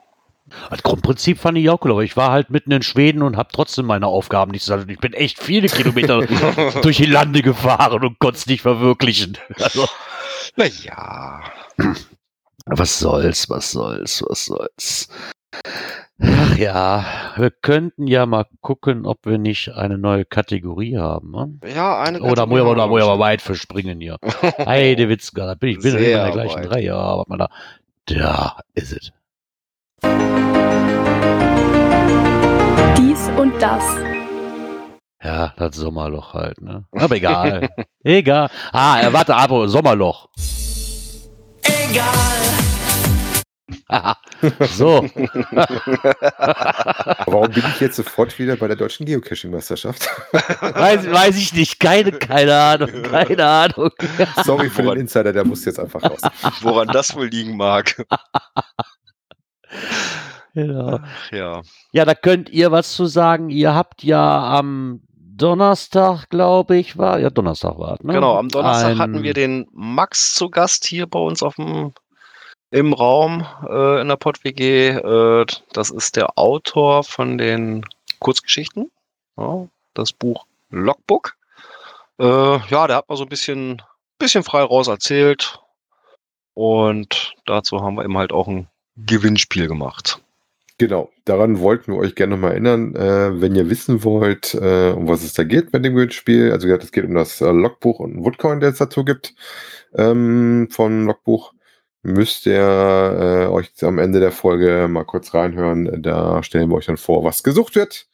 Das Grundprinzip fand ich auch cool, aber ich war halt mitten in Schweden und habe trotzdem meine Aufgaben nicht gesagt. Ich bin echt viele Kilometer [laughs] durch die Lande gefahren und konnte es nicht verwirklichen. Also, naja. Was soll's, was soll's, was soll's. Ach ja, wir könnten ja mal gucken, ob wir nicht eine neue Kategorie haben. Ne? Ja, eine Kategorie. Oder muss ich aber, muss aber weit verspringen hier. Heide Witzka, da bin ich bin in der gleichen. Reihe. Aber man da, da ist es. Dies und das. Ja, das Sommerloch halt, ne? [laughs] Aber egal. egal. Ah, er warte ab, Sommerloch. Egal. [laughs] so. [laughs] Warum bin ich jetzt sofort wieder bei der deutschen Geocaching-Meisterschaft? weiß, weiß ich nicht. Keine, keine Ahnung. Keine Ahnung. Sorry für Woran, den Insider, der muss jetzt einfach raus. Woran das wohl liegen mag. [laughs] Genau. ja. Ja, da könnt ihr was zu sagen. Ihr habt ja am Donnerstag, glaube ich, war. Ja, Donnerstag war. Ne? Genau, am Donnerstag Ein... hatten wir den Max zu Gast hier bei uns auf dem im Raum äh, in der PodWG. Äh, das ist der Autor von den Kurzgeschichten. Ja, das Buch Logbook. Äh, ja, der hat mal so ein bisschen, bisschen frei raus erzählt. Und dazu haben wir eben halt auch ein Gewinnspiel gemacht. Genau, daran wollten wir euch gerne mal erinnern, äh, wenn ihr wissen wollt, äh, um was es da geht bei dem Gewinnspiel. Also es geht um das äh, Logbuch und ein Woodcoin, der es dazu gibt ähm, von Logbuch. Müsst ihr äh, euch am Ende der Folge mal kurz reinhören. Da stellen wir euch dann vor, was gesucht wird.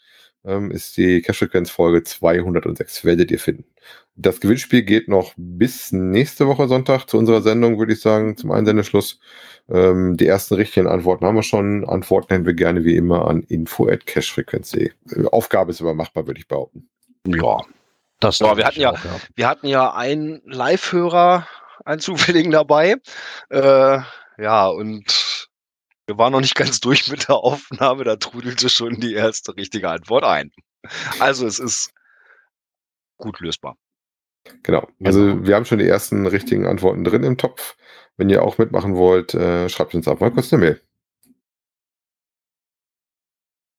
Ähm, ist die Cash-Frequenz-Folge 206, werdet ihr finden. Das Gewinnspiel geht noch bis nächste Woche Sonntag zu unserer Sendung, würde ich sagen, zum Einsendeschluss. Ähm, die ersten richtigen Antworten haben wir schon. Antworten hätten wir gerne wie immer an info.cashfrequenz.de. Aufgabe ist aber machbar, würde ich behaupten. Ja. Das ja, wir hatten ja, auch, ja, wir hatten ja einen Live-Hörer, einen [laughs] zufälligen dabei. Äh, ja, und Wir waren noch nicht ganz durch mit der Aufnahme, da trudelte schon die erste richtige Antwort ein. Also es ist gut lösbar. Genau. Also genau. wir haben schon die ersten richtigen Antworten drin im Topf. Wenn ihr auch mitmachen wollt, äh, schreibt uns einfach mal kurz eine Mail.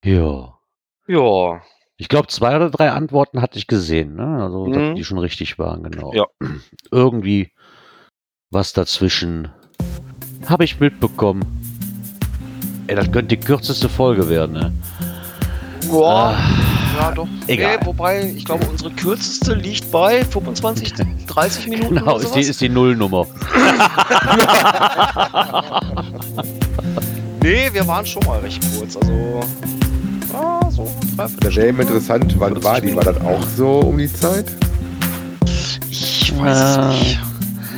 Ja. Ja. Ich glaube, zwei oder drei Antworten hatte ich gesehen, ne? Also, mhm. die schon richtig waren, genau. Ja. Irgendwie was dazwischen habe ich mitbekommen. Ey, das könnte die kürzeste Folge werden, ne? Boah. Ah, ja, doch. Egal. Nee, wobei, ich glaube, unsere kürzeste liegt bei 25, 30 [laughs] Minuten. Genau, ist die, ist die Nullnummer. [laughs] nee, wir waren schon mal recht kurz. Also, ah, so Das wäre eben interessant, wann war die? War das auch so um die Zeit? Ich weiß es nicht.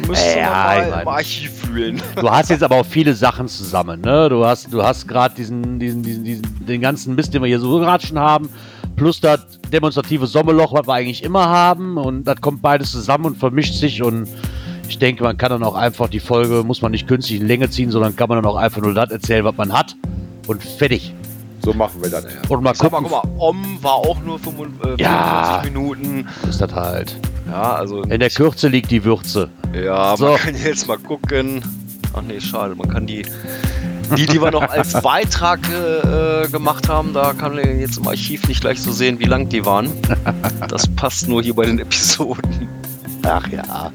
Müsste ja, mal im Archiv fühlen. [laughs] Du hast jetzt aber auch viele Sachen zusammen, ne? Du hast, du hast gerade diesen, diesen, diesen, diesen, den ganzen Mist, den wir hier so gerade schon haben, plus das demonstrative Sommerloch, was wir eigentlich immer haben, und das kommt beides zusammen und vermischt sich und ich denke, man kann dann auch einfach die Folge, muss man nicht künstlich in Länge ziehen, sondern kann man dann auch einfach nur das erzählen, was man hat und fertig. So machen wir das. Und mal gucken. Mal, guck mal, Om war auch nur 45, äh, ja, Minuten. Ist das halt. Ja, also. In der Kürze liegt die Würze. Ja, so. man kann jetzt mal gucken. Ach nee, schade. Man kann die, die, die wir noch als Beitrag äh, gemacht haben, da kann man jetzt im Archiv nicht gleich so sehen, wie lang die waren. Das passt nur hier bei den Episoden. Ach ja.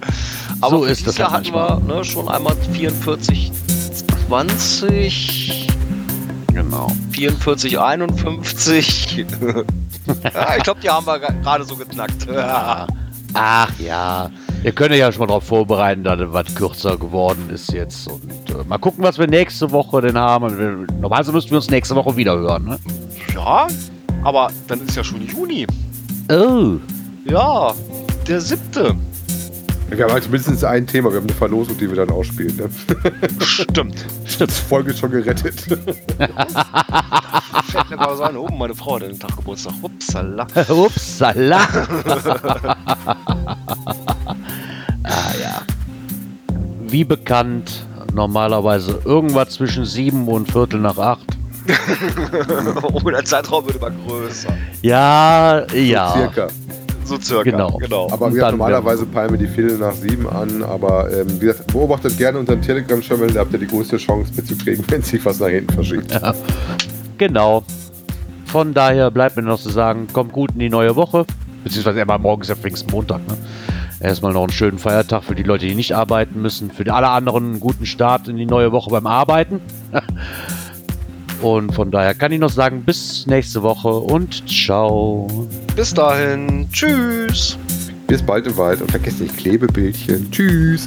Aber so ist das Jahr hatten wir ne, schon einmal 44, 20. Genau. 44, 51. [laughs] ja, ich glaube, die haben wir gerade so geknackt. Ach ja. Wir können ja schon mal darauf vorbereiten, dass es was kürzer geworden ist jetzt. Und äh, mal gucken, was wir nächste Woche denn haben. Normalerweise müssten wir uns nächste Woche wieder hören, ne? Ja, aber dann ist ja schon Juni. Oh. Ja, der siebte. Wir haben halt mindestens ein Thema. Wir haben eine Verlosung, die wir dann ausspielen. Ne? Stimmt. Stimmt. Folge ist schon gerettet. [laughs] Fällt mir gerade so ein, oben meine Frau hat den Tag Geburtstag. Upsala. [laughs] Upsala. [laughs] ah ja. Wie bekannt, normalerweise irgendwas zwischen sieben und Viertel nach acht. oh, der Zeitraum wird immer größer. Ja, ja. So circa. So circa, genau. genau. Aber wir normalerweise peilen wir die Viertel nach sieben an, aber ähm, wie gesagt, beobachtet gerne unseren Telegram-Channel, da habt ihr die größte Chance mitzukriegen, [laughs] wenn sich was nach hinten verschiebt. Ja. Genau. Von daher bleibt mir noch zu sagen, kommt gut in die neue Woche. Beziehungsweise immer morgens ja Pfingstmontag. Ne? Erstmal noch einen schönen Feiertag für die Leute, die nicht arbeiten müssen. Für alle anderen einen guten Start in die neue Woche beim Arbeiten. [laughs] Und von daher kann ich noch sagen, bis nächste Woche und ciao. Bis dahin. Tschüss. Bis bald im Wald und vergesst nicht Klebebildchen. Tschüss.